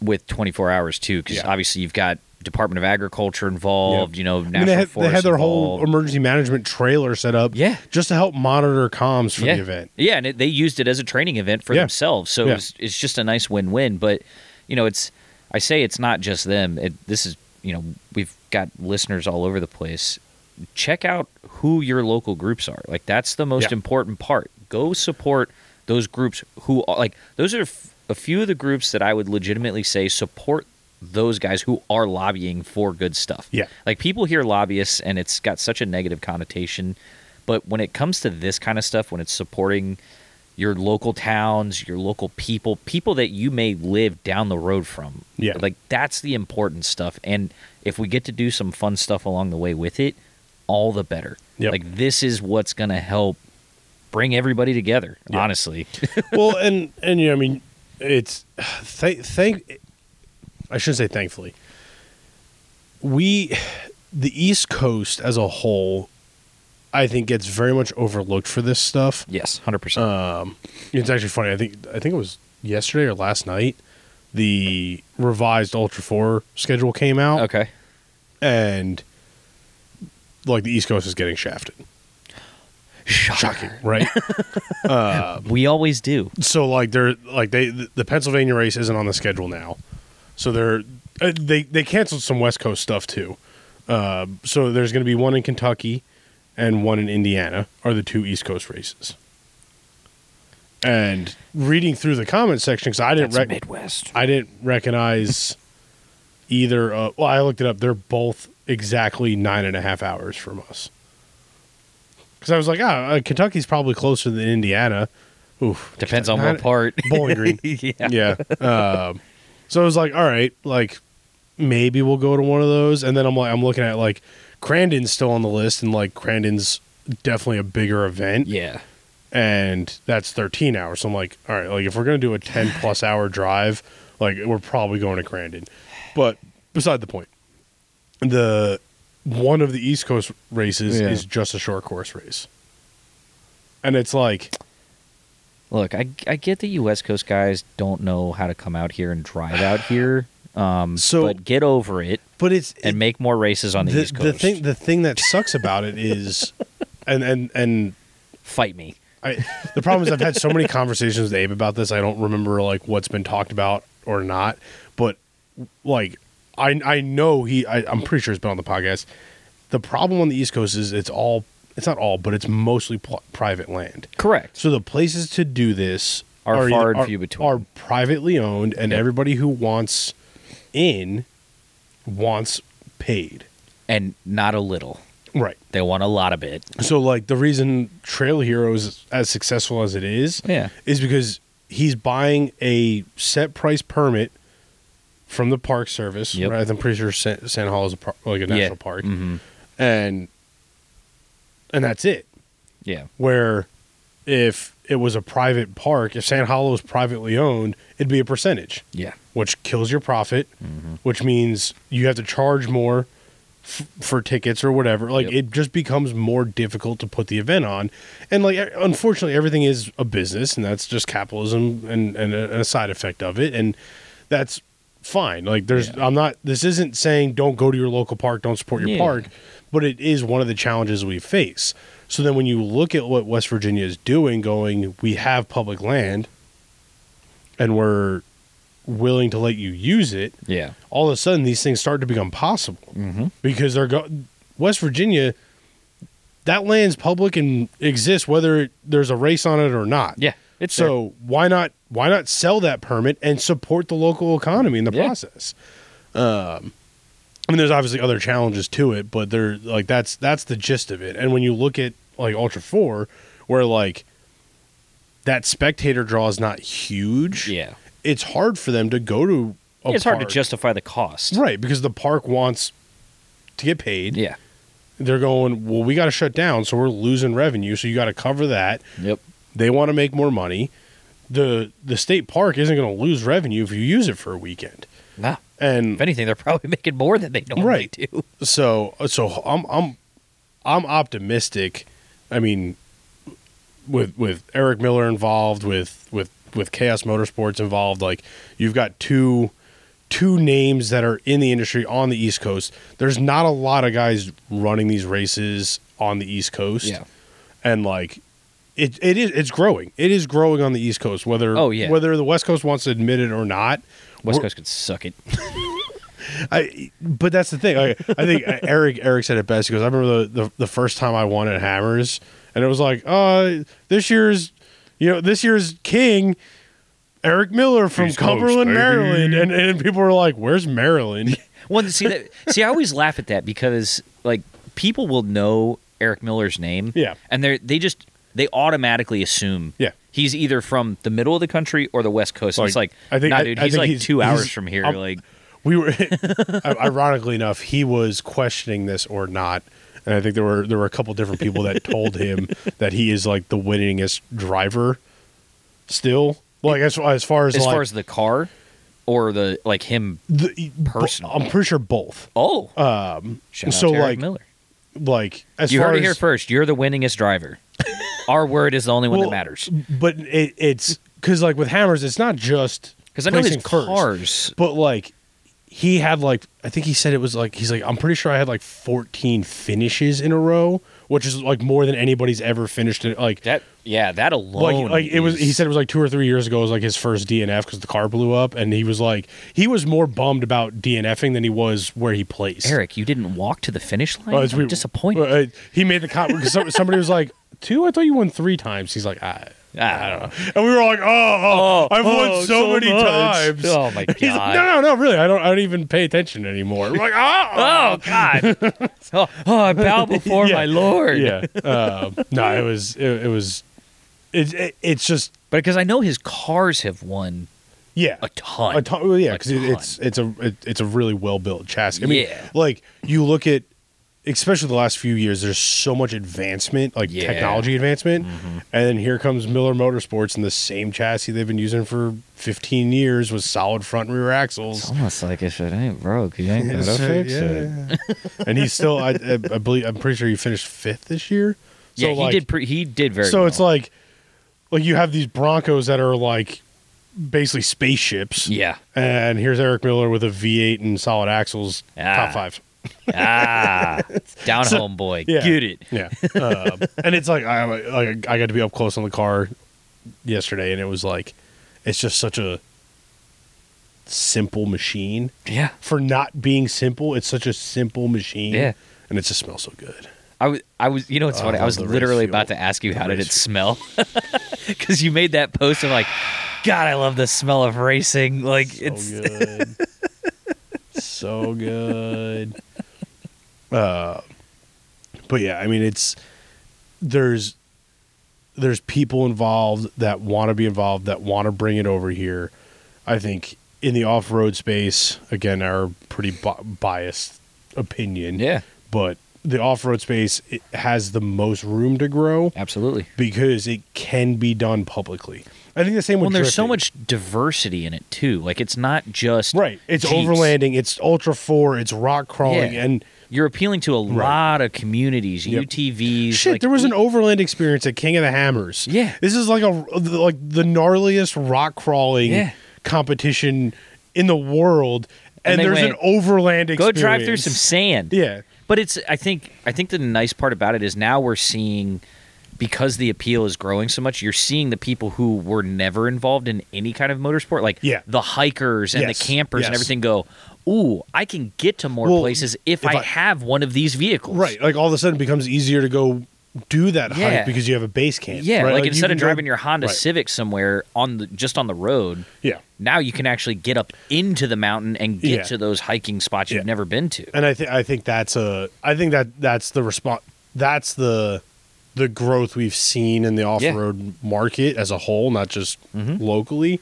with 24 hours too, because Yeah. obviously you've got Department of Agriculture involved. Yep. You know, I mean, they had, they had their whole emergency management trailer set up, Yeah. just to help monitor comms for yeah. the event. Yeah, and it, they used it as a training event for Yeah. themselves, so Yeah. it was, it's just a nice win-win. But you know, it's I say it's not just them. It, this is you know we've got listeners all over the place. Check out who your local groups are. Like that's the most important part. Go support those groups who are like those are a few of the groups that I would legitimately say support those guys who are lobbying for good stuff. Yeah. Like people hear lobbyists and it's got such a negative connotation, but when it comes to this kind of stuff, when it's supporting your local towns, your local people, people that you may live down the road from. Yeah. Like that's the important stuff. And if we get to do some fun stuff along the way with it, all the better. Yep. Like this is what's going to help bring everybody together, Yeah. honestly. well, and and you know, I mean, it's th- thank. I shouldn't say thankfully. We, the East Coast as a whole, I think gets very much overlooked for this stuff. yes, 100%. Um, it's actually funny. I think I think it was yesterday or last night. the revised Ultra Four schedule came out, Okay. and like the East Coast is getting shafted. Shocking, right? We always do. so like they're like they the Pennsylvania race isn't on the schedule now, so they're uh, they they canceled some West Coast stuff too. Uh, so there's going to be one in Kentucky and one in Indiana are the two East Coast races. And reading through the comment section because I didn't rec- Midwest. I didn't recognize either. Uh, well, I looked it up. They're both exactly nine and a half hours from us. Because I was like, ah, uh, Kentucky's probably closer than Indiana. Oof. Depends on what part. Bowling Green. yeah. yeah. Um, so I was like, all right, like maybe we'll go to one of those. And then I'm like, I'm looking at like Crandon's still on the list, and like Crandon's definitely a bigger event, Yeah. and that's 13 hours. So I'm like, all right, like if we're gonna do a 10 plus hour drive, like we're probably going to Crandon. But beside the point, the one of the East Coast races Yeah. is just a short course race, and it's like. Look, I, I get that you West Coast guys don't know how to come out here and drive out here. Um, So- but get over it But it's and make more races on the, East Coast. The thing, the thing that sucks about it is, and and and Fight me. I, the problem is I've had so many conversations with Abe about this. I don't remember like what's been talked about or not. But like, I I know he. I, I'm pretty sure it's been on the podcast. The problem on the East Coast is it's all. It's not all, but it's mostly pl- private land. Correct. So the places to do this Are either- far and are- few between. Are privately owned, and Yep. everybody who wants in wants paid. And not a little. Right. They want a lot of it. So like the reason Trail Hero is as successful as it is Yeah. is because he's buying a set price permit from the Park Service. Yep. Right? I'm pretty sure San, Sand Hollow is a par- like a national yeah. park, hmm and and that's it. Yeah. Where if it was a private park, if Sand Hollow was privately owned, it'd be a percentage, Yeah. which kills your profit, Mm-hmm. which means you have to charge more f- for tickets or whatever. Like Yep. it just becomes more difficult to put the event on, and like unfortunately, everything is a business, and that's just capitalism and and a, a side effect of it, and that's fine. Like there's, Yeah. I'm not. This isn't saying don't go to your local park, don't support your Yeah. park, but it is one of the challenges we face. So then when you look at what West Virginia is doing, going, we have public land, and we're willing to let you use it Yeah. all of a sudden these things start to become possible Mm-hmm. because they're go West Virginia that land's public and exists whether it, there's a race on it or not. Yeah. It's there. So why not why not sell that permit and support the local economy in the Yeah. process? Um I mean there's obviously other challenges to it, but they're like that's that's the gist of it. And when you look at like Ultra 4 where like that spectator draw is not huge, Yeah. it's hard for them to go to a it's hard to justify the cost. Right, because the park wants to get paid. Yeah. They're going, well, we got to shut down, so we're losing revenue, so you got to cover that. Yep. They want to make more money. The the state park isn't going to lose revenue if you use it for a weekend. Nah. And If anything, they're probably making more than they normally Right. do. so so I'm I'm I'm optimistic. I mean with with Eric Miller involved with with with Chaos Motorsports involved like you've got two two names that are in the industry on the East Coast. There's not a lot of guys running these races on the East Coast. Yeah. And like it it is it's growing. It is growing on the East Coast whether Oh, yeah. whether the West Coast wants to admit it or not. West Coast could suck it. I, but that's the thing. I, I think Eric Eric said it best. He goes, "I remember the, the the first time I won at Hammers, and it was like, uh, this year's, you know, this year's king, Eric Miller from East Cumberland, baby. Maryland, and and people were like, where's Maryland? Well, see that. See, I always laugh at that because like people will know Eric Miller's name. Yeah. And they they just they automatically assume. Yeah. He's either from the middle of the country or the West Coast. And it's Like, like, I think- nah, dude, I he's like he's- two hours he's- from here. I'm- like, we were, ironically enough, he was questioning this or not. And I think there were there were a couple different people that told him that he is like the winningest driver still. Like as as far as as like far as the car or the like him. the personal. I'm pretty sure both. Oh, Um, so like Miller. like as You far heard it here first. You're the winningest driver. Our word is the only one Well, that matters. But it, it's because like with hammers, it's not just Because I know his cars. But like he had like I think he said it was like he's like I'm pretty sure I had like 14 finishes in a row, which is like more than anybody's ever finished it. Like That yeah, that alone. like like it was. He said it was like two or three years ago. It was like his first DNF because the car blew up, and he was like he was more bummed about DNFing than he was where he placed. Eric, you didn't walk to the finish line. I'm weird. disappointed. Uh, he made the comment because somebody was like two. I thought you won three times. He's like I. I don't know. And we were like, oh, oh, I've won oh, so, so many much. times. Oh, my He's like, God. no, no, no, really. I don't. I don't even pay attention anymore. We're like, oh, Oh God! oh, oh, I bow before Yeah. my Lord. yeah. Um, no, it was. It, it was. It, it, it's just but because I know his cars have won yeah. a ton. A ton, well, yeah, because it, it's it's a it, it's a really well built chassis. I mean, Yeah. like you look at, especially the last few years, there's so much advancement, like Yeah. technology advancement, and then here comes Miller Motorsports and the same chassis they've been using for 15 years with solid front and rear axles. It's almost like if it ain't broke, you ain't gonna fix yeah. and he's still, I, I I believe, I'm pretty sure he finished fifth this year. So, yeah, he like, did. Pre- he did very. so well. it's like, like you have these Broncos that are like basically spaceships. yeah. And here's Eric Miller with a V8 and solid axles, Ah. top five. Ah, down So- home boy, yeah. get it. Yeah, um, and it's like I like I got to be up close on the car yesterday, and it was like it's just such a simple machine Yeah, for not being simple. It's such a simple machine, Yeah. and it just smells so good. I was. I was. You know what's Oh, I funny? I was literally about to ask you The how did it smell? Because you made that post of like, God, I love the smell of racing. Like So it's. good, so good. Uh, but yeah, I mean, it's there's there's people involved that want to be involved that want to bring it over here. I think in the off road space, again, our pretty bi- biased opinion, Yeah, but the off road space it has the most room to grow absolutely. because it can be done publicly. I think the same Well, with there's so much diversity in it too. Like it's not just Right. It's Jeeps. overlanding, it's ultra four, it's rock crawling, Yeah. and You're appealing to a lot of communities, Yep. UTVs. shit. like, there was an overland experience at King of the Hammers. Yeah. This is like a like the gnarliest rock crawling Yeah. competition in the world, and, And there's went, an overland go drive through some sand. Yeah. But it's I think I think the nice part about it is now we're seeing because the appeal is growing so much, you're seeing the people who were never involved in any kind of motorsport, like Yeah. the hikers and Yes, the campers and everything go, Ooh, I can get to more Well, places if, if I, I- have one of these vehicles. Right. Like all of a sudden it becomes easier to go do that Yeah. hike because you have a base camp. Yeah, right? like, you instead of go- driving your Honda Right. Civic somewhere on the just on the road, Yeah. now you can actually get up into the mountain and get Yeah. to those hiking spots you've Yeah. never been to. and I think I think that's a I think that that's the response. That's the the growth we've seen in the off road market as a whole, not just Mhm. locally.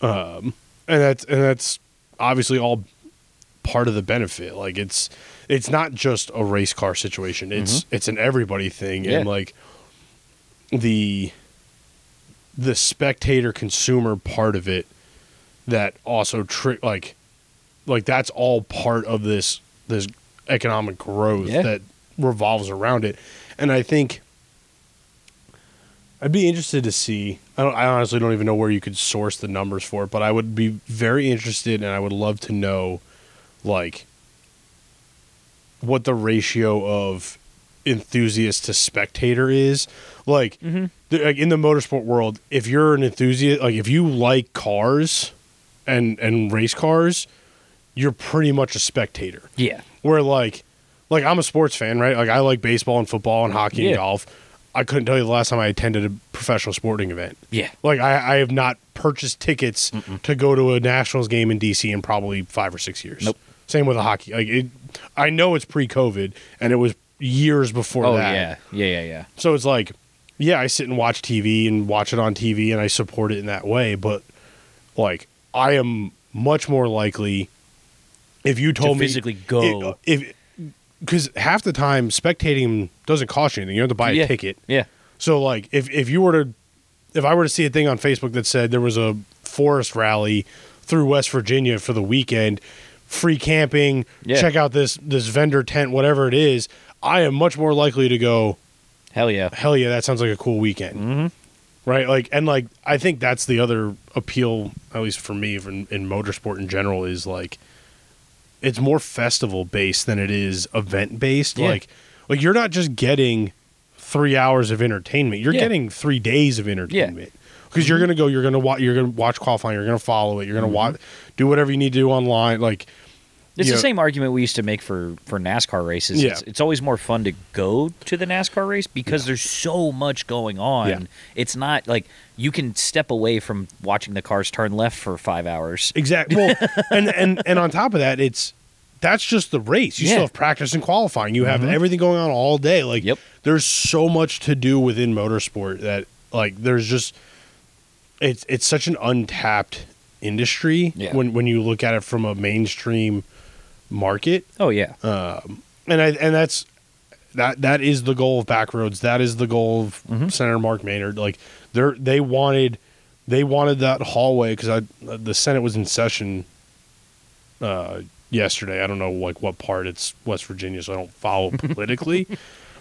Um, and that's and that's obviously all part of the benefit. Like it's it's not just a race car situation. It's mm-hmm. it's an everybody thing, Yeah. and like the the spectator consumer part of it that also tri- like like that's all part of this this economic growth Yeah. that revolves around it and i think i'd be interested to see I, don't, I honestly don't even know where you could source the numbers for it but i would be very interested and i would love to know like what the ratio of enthusiast to spectator is like Mm-hmm. the- like in the motorsport world, if you're an enthusiast, like if you like cars and and race cars, you're pretty much a spectator. Yeah. Where like like I'm a sports fan, right? Like I like baseball and football and hockey Yeah. and golf. I couldn't tell you the last time I attended a professional sporting event. Yeah. Like I, I have not purchased tickets to go to a Nationals game in DC in probably five or six years. Nope. Same with the hockey. Like it, I know it's pre-COVID and it was years before Oh that. yeah. Yeah, yeah, yeah. So it's like, yeah, I sit and watch TV and watch it on TV and I support it in that way. But like, I am much more likely if you told me physically go. if because half the time spectating doesn't cost you anything. You don't have to buy a Yeah. ticket. Yeah. So like, if if you were to, if I were to see a thing on Facebook that said there was a forest rally through West Virginia for the weekend, free camping, Yeah. check out this this vendor tent, whatever it is, I am much more likely to go Hell yeah. hell yeah, that sounds like a cool weekend. Mhm. right? Like, and like, I think that's the other appeal, at least for me, in, in motorsport in general, is like, it's more festival based than it is event based. Yeah. Like, like you're not just getting three hours of entertainment; you're Yeah. getting three days of entertainment. Because you're gonna go, you're gonna watch, you're gonna watch qualifying, you're gonna follow it, you're gonna Mm-hmm. watch, do whatever you need to do online. Like, It's the know- same argument we used to make for for NASCAR races. Yeah. It's, it's always more fun to go to the NASCAR race because there's so much going on. Yeah. It's not like you can step away from watching the cars turn left for five hours. Exactly. Well, and and and on top of that, it's that's just the race. You Yeah. still have practice and qualifying. You have Mhm. everything going on all day. Like, Yep. there's so much to do within motorsport that like there's just it's it's such an untapped industry Yeah. when when you look at it from a mainstream market. Oh yeah, Um, and I and that's that that is the goal of Backroads. That is the goal of Mhm. Senator Mark Maynard. Like they they wanted they wanted that hallway because I the Senate was in session uh, yesterday. I don't know like what part it's West Virginia, so I don't follow politically.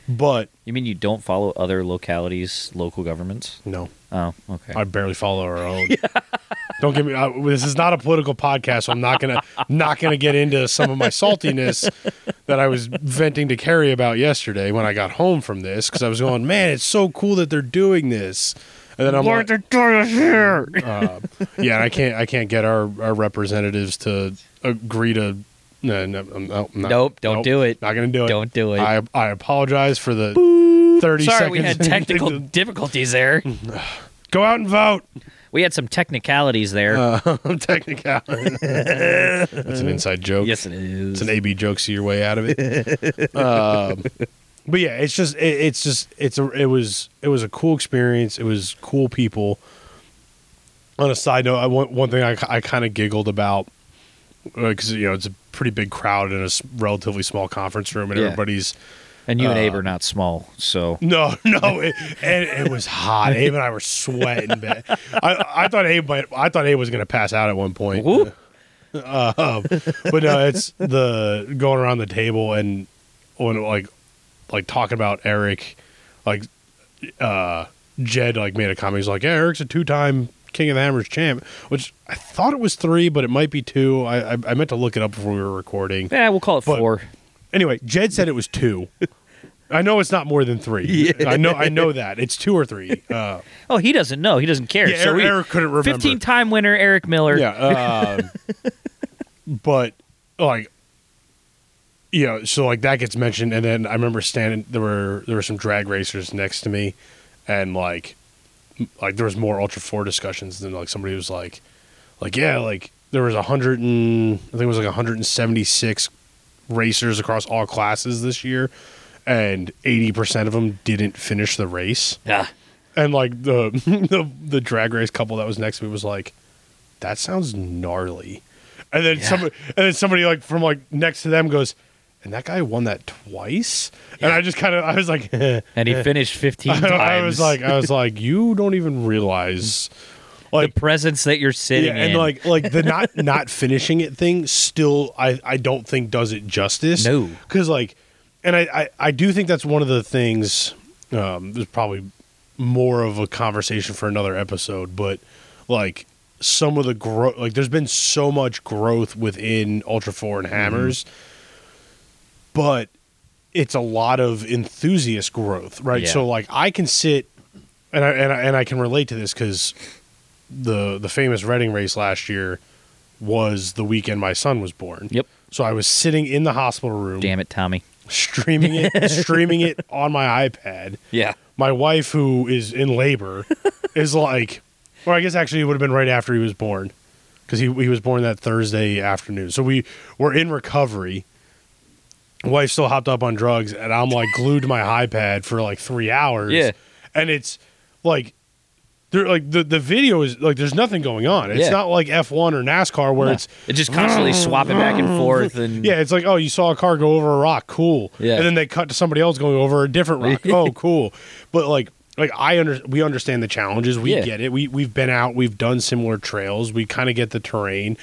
But you mean you don't follow other localities, local governments? no, Oh, okay. I barely follow our own. Don't get me. I, this is not a political podcast, so I'm not gonna not gonna get into some of my saltiness that I was venting to Carrie about yesterday when I got home from this because I was going, man, it's so cool that they're doing this, and then I'm like, here. uh, yeah, and I can't I can't get our, our representatives to agree to. No, no, I'm not, I'm not- Nope, don't do it. Not gonna do it. Don't do it. I I apologize for the thirty Sorry, seconds. we had technical difficulties there. Go out and vote. We had some technicalities there. Uh, technicality. That's an inside joke. yes, it is. It's an AB joke, see your way out of it. um, but yeah, it's just it, it's just it's a it was it was a cool experience. It was cool people. On a side note, I, one, one thing I, I kind of giggled about because you know it's a pretty big crowd in a relatively small conference room, and Yeah. everybody's and you and uh, Abe are not small, so no, no, it, and it was hot. Abe and I were sweating. I, I thought Abe, might, I thought Abe was going to pass out at one point. Whoop. Um, but no, it's the going around the table and when like like talking about Eric, like uh, Jed like made a comment. He's like, "Yeah, Eric's a two-time King of the Hammers champ," which I thought it was three, but it might be two. I I, I meant to look it up before we were recording. yeah, we'll call it But- four. Anyway, Jed said it was two. I know it's not more than three. Yeah. I know I know that it's two or three. Uh, Oh, he doesn't know. He doesn't care. yeah, so Eric, we, Eric couldn't remember. 15 time winner Eric Miller. Yeah. Um, but like, you know, so like that gets mentioned, and then I remember standing. There were there were some drag racers next to me, and like, m- like there was more Ultra Four discussions. Than like somebody was like, like yeah, like there was a hundred and I think it was like 176 racers across all classes this year, and 80 percent of them didn't finish the race. Yeah. And like the, the the drag race couple that was next to me was like, "That sounds gnarly." And then Yeah. somebody and then somebody like from like next to them goes, "And that guy won that twice." And I just kind of I was like, And he finished 15 times. I was like I was like, "You don't even realize." Like the presence that you're sitting yeah, and in. like like the not not finishing it thing still I I don't think does it justice. No. because like, and I, I I do think that's one of the things. Um, there's probably more of a conversation for another episode, but like some of the growth, like there's been so much growth within Ultra Four and Hammers, but it's a lot of enthusiast growth, right? Yeah. So like I can sit and I and I, and I can relate to this because the the famous Reading race last year was the weekend my son was born. Yep. So I was sitting in the hospital room, Damn it, Tommy. streaming it, streaming it on my iPad. Yeah. My wife, who is in labor, is like, or I guess actually it would have been right after he was born, because he he was born that Thursday afternoon. So we were in recovery. Wife still hopped up on drugs, and I'm like glued to my iPad for like three hours. Yeah. and it's like. There, like the, the video is like there's nothing going on. It's Yeah. not like F1 or NASCAR where it's It's just constantly swapping back and forth and yeah, it's like, oh, you saw a car go over a rock, cool. Yeah. And then they cut to somebody else going over a different rock. oh, cool. But like like I under we understand the challenges. We Yeah. get it. We we've been out, we've done similar trails. We kind of get the terrain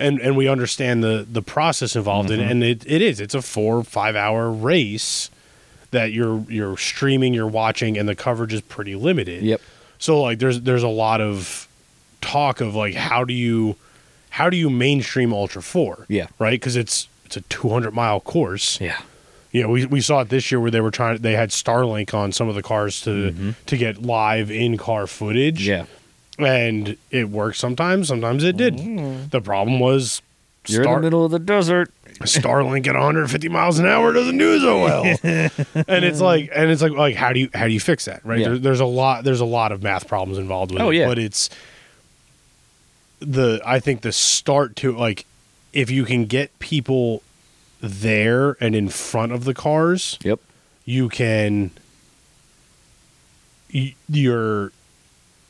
and and we understand the the process involved in. Mm-hmm. And it, it is. It's a 4 5 hour race that you're you're streaming, you're watching and the coverage is pretty limited. Yep. So like there's there's a lot of talk of like how do you how do you mainstream Ultra 4? Yeah. Right? Cuz it's it's a 200 mile course. Yeah. You know, we, we saw it this year where they were trying they had Starlink on some of the cars to to get live in car footage. Yeah. And it worked sometimes, sometimes it didn't. Mm. The problem was You're Star- in the middle of the desert. Starlink at 150 miles an hour doesn't do so well. and it's like, and it's like, like how do you how do you fix that? Right? Yeah. There, there's a lot there's a lot of math problems involved with Oh, it. yeah. But it's the I think the start to like if you can get people there and in front of the cars, Yep. you can y-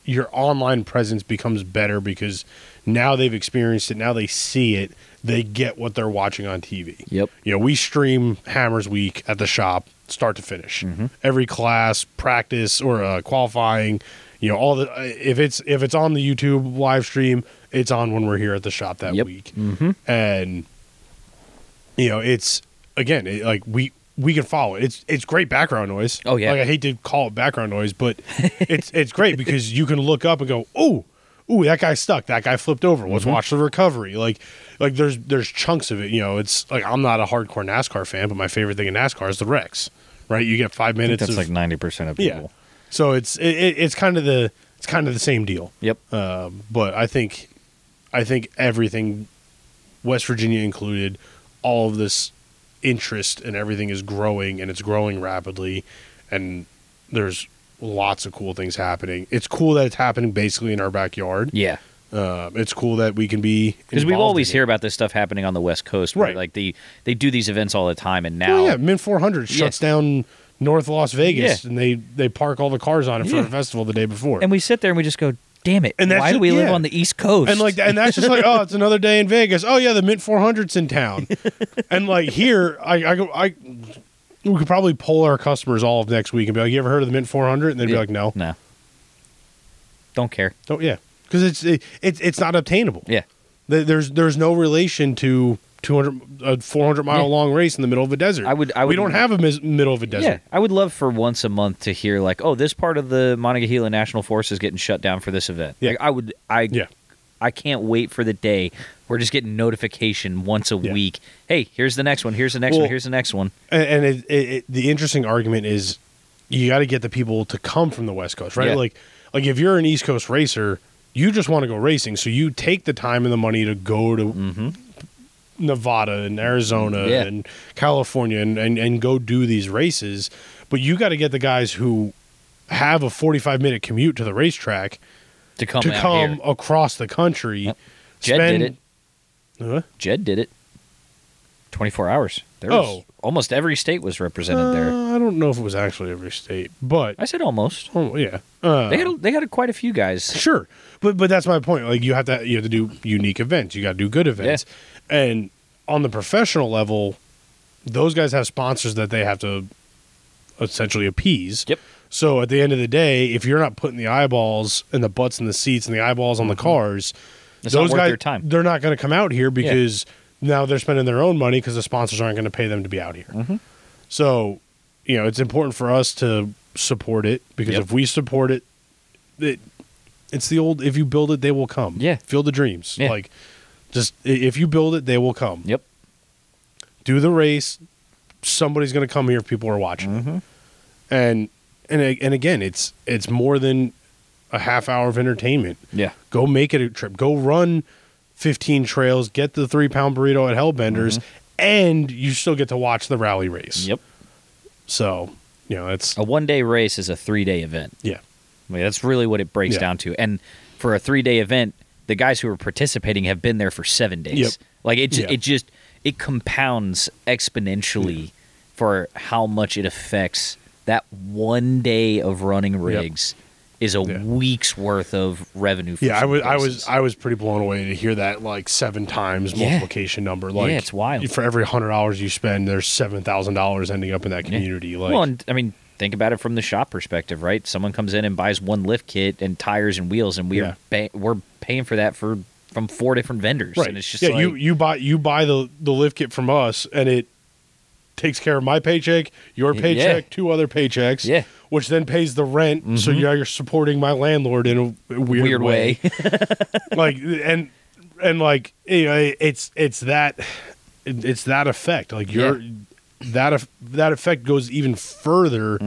your online presence becomes better because now they've experienced it now they see it they get what they're watching on tv Yep. you know we stream hammers week at the shop start to finish Mm-hmm. every class practice or uh, qualifying you know all the if it's if it's on the youtube live stream it's on when we're here at the shop that Yep. week Mm-hmm. and you know it's again it, like we we can follow it. It's it's great background noise. Oh, yeah. Like I hate to call it background noise, but it's it's great because you can look up and go, oh, ooh, that guy stuck. That guy flipped over. Let's Mm-hmm. watch the recovery. Like like there's there's chunks of it. You know, it's like I'm not a hardcore NASCAR fan, but my favorite thing in NASCAR is the wrecks. Right? You get five minutes. that's of, like ninety percent of yeah. people. So it's it, it, it's kind of the it's kind of the same deal. Yep. Um, but I think, I think everything, West Virginia included, all of this interest and everything is growing and it's growing rapidly, and there's lots of cool things happening. It's cool that it's happening basically in our backyard. Yeah. Um, it's cool that we can be Because we always hear about this stuff happening on the West Coast, Right. Like they they do these events all the time, and now Oh yeah, Mint 400 shuts down North Las Vegas, Yeah. and they they park all the cars on it for Yeah. the festival the day before. and we sit there and we just go, "Damn it! And that's why do just- we live on the East Coast?" and like and that's just like oh it's another day in vegas. Oh yeah the mint 400's in town. And like here i i go i we could probably poll our customers all of next week and be like you ever heard of the mint 400 and they'd be Yeah. like no. No, don't care. don't yeah. Because it's it, it's it's not obtainable. Yeah, there's there's no relation to 200 a 400 mile Yeah. long race in the middle of a desert I would- I we don't have a mis- middle of a desert. yeah. I would love for once a month to hear like, "Oh, this part of the Monongahela National Forest is getting shut down for this event." Yeah. Like, I would, I yeah I can't wait for the day we're just getting notification once a Yeah. week. Hey, here's the next one. Here's the next Well- one. Here's the next one. and, it, it, it, the interesting argument is you got to get the people to come from the west coast right Yeah. like like if you're an east coast racer you just want to go racing so you take the time and the money to go to mm-hmm. Nevada and arizona. Yeah. and california and, and, and go do these races but you got to get the guys who have a 45 minute commute to the racetrack To come to come here. across the country Yep. Jed did it. Huh? Jed did it. 24 hours. There was Oh. almost every state was represented there. Uh, i don't know if it was actually every state but I said almost. oh yeah uh, They had a, they had quite a few guys. Sure, but but that's my point. Like you have to you have to do unique events. You got to do good events, and on the professional level, those guys have sponsors that they have to essentially appease. Yep. So at the end of the day, if you're not putting the eyeballs and the butts in the seats and the eyeballs on the cars, It's those guys time. they're not going to come out here because now they're spending their own money because the sponsors aren't going to pay them to be out here. Mm-hmm. So, you know, it's important for us to support it because Yep. if we support it, it it's the old if you build it, they will come. Yeah. Field the dreams. Yeah. Like just if you build it, they will come. Yep. Do the race. Somebody's going to come here if people are watching. Mm-hmm. And and and again, it's it's more than a half hour of entertainment. Yeah. Go make it a trip. Go run 15 trails, get the 3 pound burrito at Hellbenders and you still get to watch the rally race. Mm-hmm. Yep. So, you know, it's A one day race is a three day event. yeah. I mean, that's really what it breaks Yeah. down to. And for a three day event, the guys who are participating have been there for seven days. Yep. Like it, ju- Yeah. it just it compounds exponentially for how much it affects that one day of running rigs is a Yeah. week's worth of revenue. For Yeah, I was I was. I was pretty blown away to hear that like seven times Yeah. multiplication number. Like it's wild. For every hundred dollars you spend, there's seven thousand dollars ending up in that Yeah. community. Like well, and I mean, think about it from the shop perspective, right? Someone comes in and buys one lift kit and tires and wheels, and we Yeah. are ba- we're paying for that for from four different vendors, right. and it's just yeah, like, you you buy you buy the the lift kit from us and it takes care of my paycheck, your Yeah. paycheck, two other paychecks. Yeah. Mm-hmm. Which then pays the rent. So now you're supporting my landlord in a weird, Weird way. like and and like you know, it's it's that it's that effect. Like you're that that effect goes even further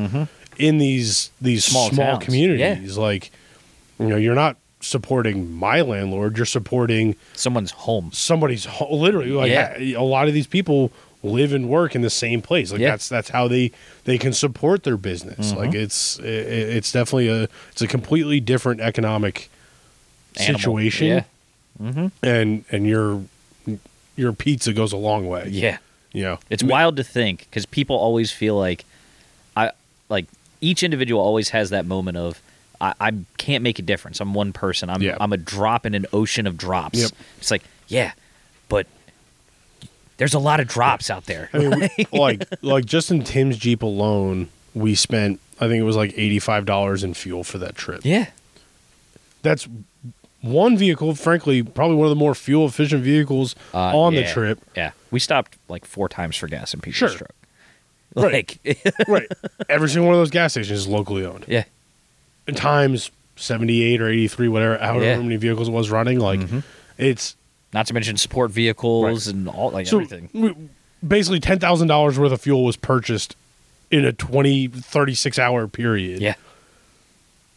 in these these Mm-hmm. Small small, towns. communities. Like you know, you're not supporting my landlord. You're supporting Someone's home. somebody's ho- literally like Yeah. a lot of these people live and work in the same place like Yeah. that's that's how they they can support their business Mm-hmm. like it's i- i it's definitely a it's a completely different economic Animal. situation Yeah. Mm-hmm. and and your your pizza goes a long way Yeah. You know It's wild to think because people always feel like I like each individual always has that moment of I, I can't make a difference. I'm one person. I'm Yeah. I'm a drop in an ocean of drops. Yep. It's like yeah, but there's a lot of drops out there. I mean, we, like like just in Tim's Jeep alone, we spent I think it was like eighty five dollars in fuel for that trip. yeah, That's one vehicle, frankly, probably one of the more fuel efficient vehicles Uh, on the trip. yeah. We stopped like four times for gas in Peter's Sure. truck. Right. Like right. Every single one of those gas stations is locally owned. yeah, And times seventy eight or eighty three, whatever, however Yeah. many vehicles it was running, like Mhm. it's not to mention support vehicles Right. and all like so everything. we- basically ten thousand dollars worth of fuel was purchased in a 20, 36 hour period. Yeah,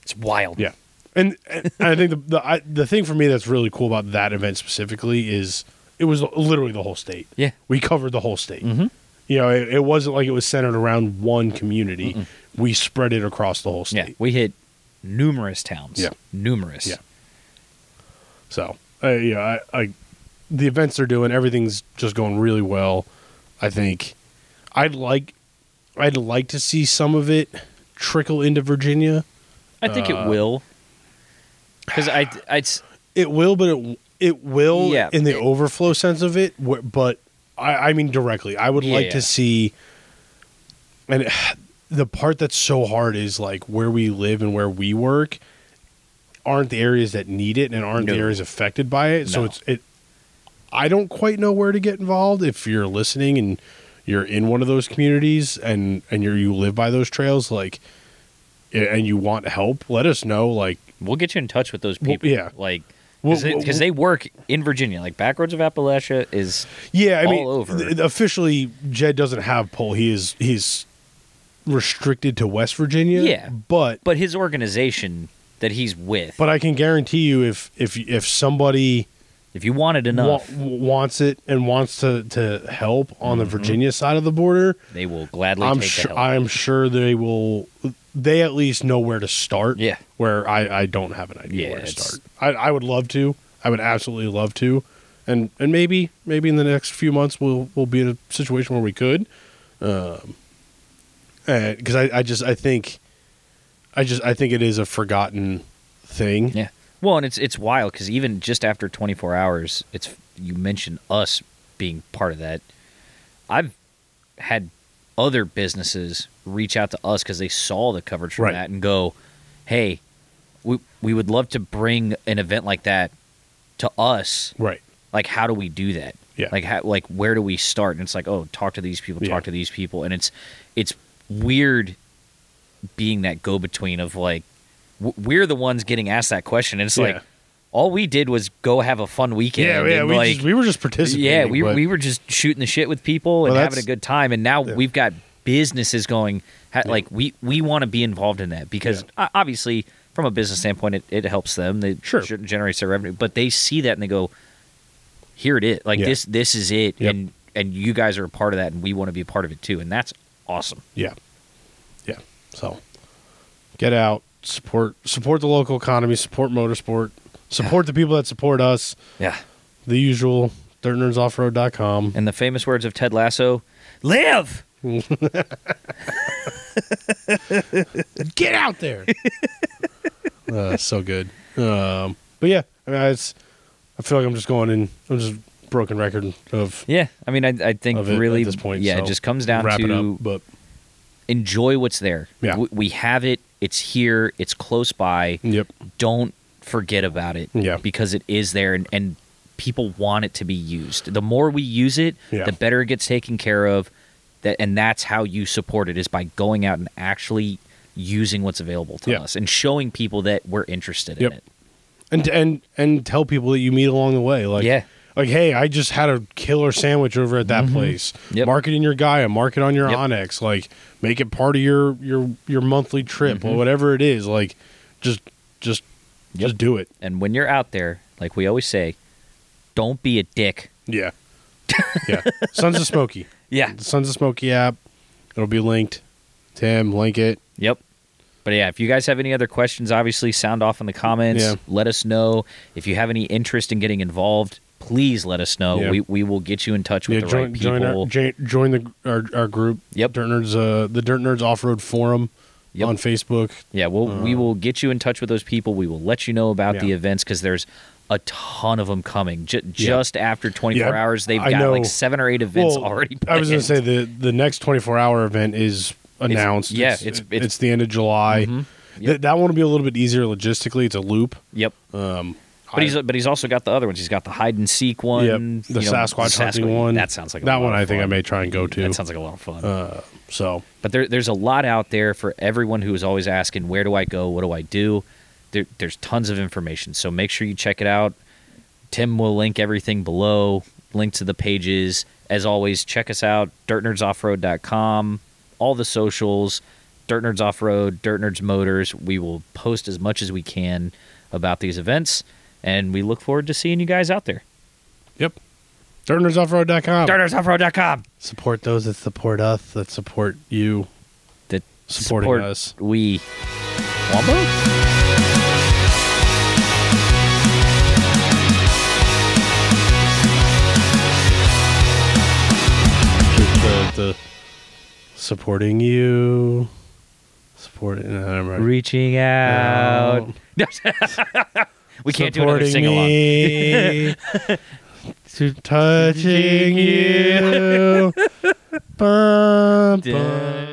it's wild. Yeah, and, and I think the the I, the thing for me that's really cool about that event specifically is it was literally the whole state. Yeah. we covered the whole state. Mhm. You know, it, it wasn't like it was centered around one community. We spread it across the whole Yeah, state. we hit numerous towns. Yeah. numerous. Yeah. So, uh, yeah, I, I the events they're doing, everything's just going really well. I think I'd like I'd like to see some of it trickle into Virginia. I think Uh, it will. Because I, I, It will, but it it will Yeah. in the overflow sense of it. But I, I mean directly, I would like Yeah. to see. And the part that's so hard is like where we live and where we work aren't the areas that need it and aren't the areas affected by it. So it's it. I don't quite know where to get involved. If you're listening and you're in one of those communities and and you're you live by those trails, like, and you want help, let us know. Like, we'll get you in touch with those Well, people. yeah. like Well, because well, they work in Virginia. Like Backroads of Appalachia is Yeah, I all mean, over. th- officially, Jed doesn't have pull. He is he's restricted to West Virginia. Yeah. but but his organization that he's with. but I can guarantee you, if if if somebody if you wanted wa- enough, wants it and wants to to help on the mm-hmm. Virginia side of the border, they will gladly I'm sure. I'm sure they will. They at least know where to start. Yeah. where I I don't have an idea Yeah, where to start. I I would love to. I would absolutely love to. And, and maybe maybe in the next few months we'll we'll be in a situation where we could, um, because I, I just I think, I just I think it is a forgotten thing. yeah. Well, and it's it's wild because even just after 24 hours, it's you mentioned us being part of that. I've had other businesses reach out to us because they saw the coverage from Right. that and go, "Hey, we we would love to bring an event like that to us. Right. Like, how do we do that? Yeah. Like, how, like where do we start?" And it's like, "Oh, talk to these people, Yeah. talk to these people," and it's it's weird being that go between of like w- we're the ones getting asked that question, and it's Yeah. like all we did was go have a fun weekend. Yeah, yeah. and, We like, just, we were just participating. yeah, we, but- we were just shooting the shit with people and Well, having a good time, and now Yeah. we've got businesses going. Ha- Like we we want to be involved in that because o- obviously, from a business standpoint, it, it helps them. It Sure. generates their revenue, but they see that and they go, "Here it is. Like Yeah. this this is it." Yep. And and you guys are a part of that, and we want to be a part of it too, and that's awesome. Yeah. Yeah. So get out, support support the local economy, support motorsport, support the people that support us. Yeah. The usual dirtnerdsoffroad.com. And the famous words of Ted Lasso, "Live." Get out there. uh, so good. Um, but yeah, I mean, it's, I feel like I'm just going in, I'm just broken record of, Yeah, I mean, I, I think really at this point. yeah, so it just comes down wrap it to up, but enjoy what's there. Yeah. we, we have it. It's here. It's close by. yep. Don't forget about it. Yeah. because it is there, and, and people want it to be used. The more we use it, Yeah. the better it gets taken care of. that and that's how you support it is by going out and actually using what's available to Yeah. us and showing people that we're interested Yep. in it. and and and tell people that you meet along the way. Like Yeah. like hey, I just had a killer sandwich over at that place. Mm-hmm. Yep. Mark it in your Gaia, mark it on your Yep. onX. Like make it part of your your your monthly trip Mm-hmm. or whatever it is. Like just just Yep. just do it. And when you're out there, like we always say, don't be a dick. Yeah. Yeah. Sons of Smokey. Yeah. The Sons of Smokey app. It'll be linked. Tim, link it. Yep. But yeah, if you guys have any other questions, obviously sound off in the comments. Yeah. Let us know. If you have any interest in getting involved, please let us know. Yeah. We, we will get you in touch with Yeah, the join right people. join our join, join the our, our group. Yep. Dirt Nerds uh the Dirt Nerds Off Road Forum Yep. on Facebook. yeah, we'll, we will get you in touch with those people. We will let you know about Yeah. the events because there's a ton of them coming. J- Yeah. just after 24 Yeah, hours, they've I got know. like seven or eight events Well, already. I was going to say the the next 24 hour event is announced. yeah, it's, it's- it's, it's- the end of July. Mhm. Th- that one will be a little bit easier logistically. It's a loop. Yep. Um, But he's but he's also got the other ones. He's got the hide and seek one. Yep, you the know, Sasquatch hunting one. That sounds like a that one. I think I may try and go to. That sounds like a lot of fun. uh, so But there, there's a lot out there for everyone who is always asking, where do I go? What do I do? There, there's tons of information. So make sure you check it out. Tim will link everything below, link to the pages. As always, check us out, dirtnerdsoffroad.com, all the socials, Dirt Nerds Off-Road, Dirt Nerds Motors. We will post as much as we can about these events, and we look forward to seeing you guys out there. yep. DirtNerdsOffroad.com. DirtNerdsOffroad.com. Support those that support us. That support you. That Supporting support us. We. Wombo? The, the supporting you. Supporting. Uh, no, never mind. Reaching out. we can't do another sing along. to touching you. Bum, bum.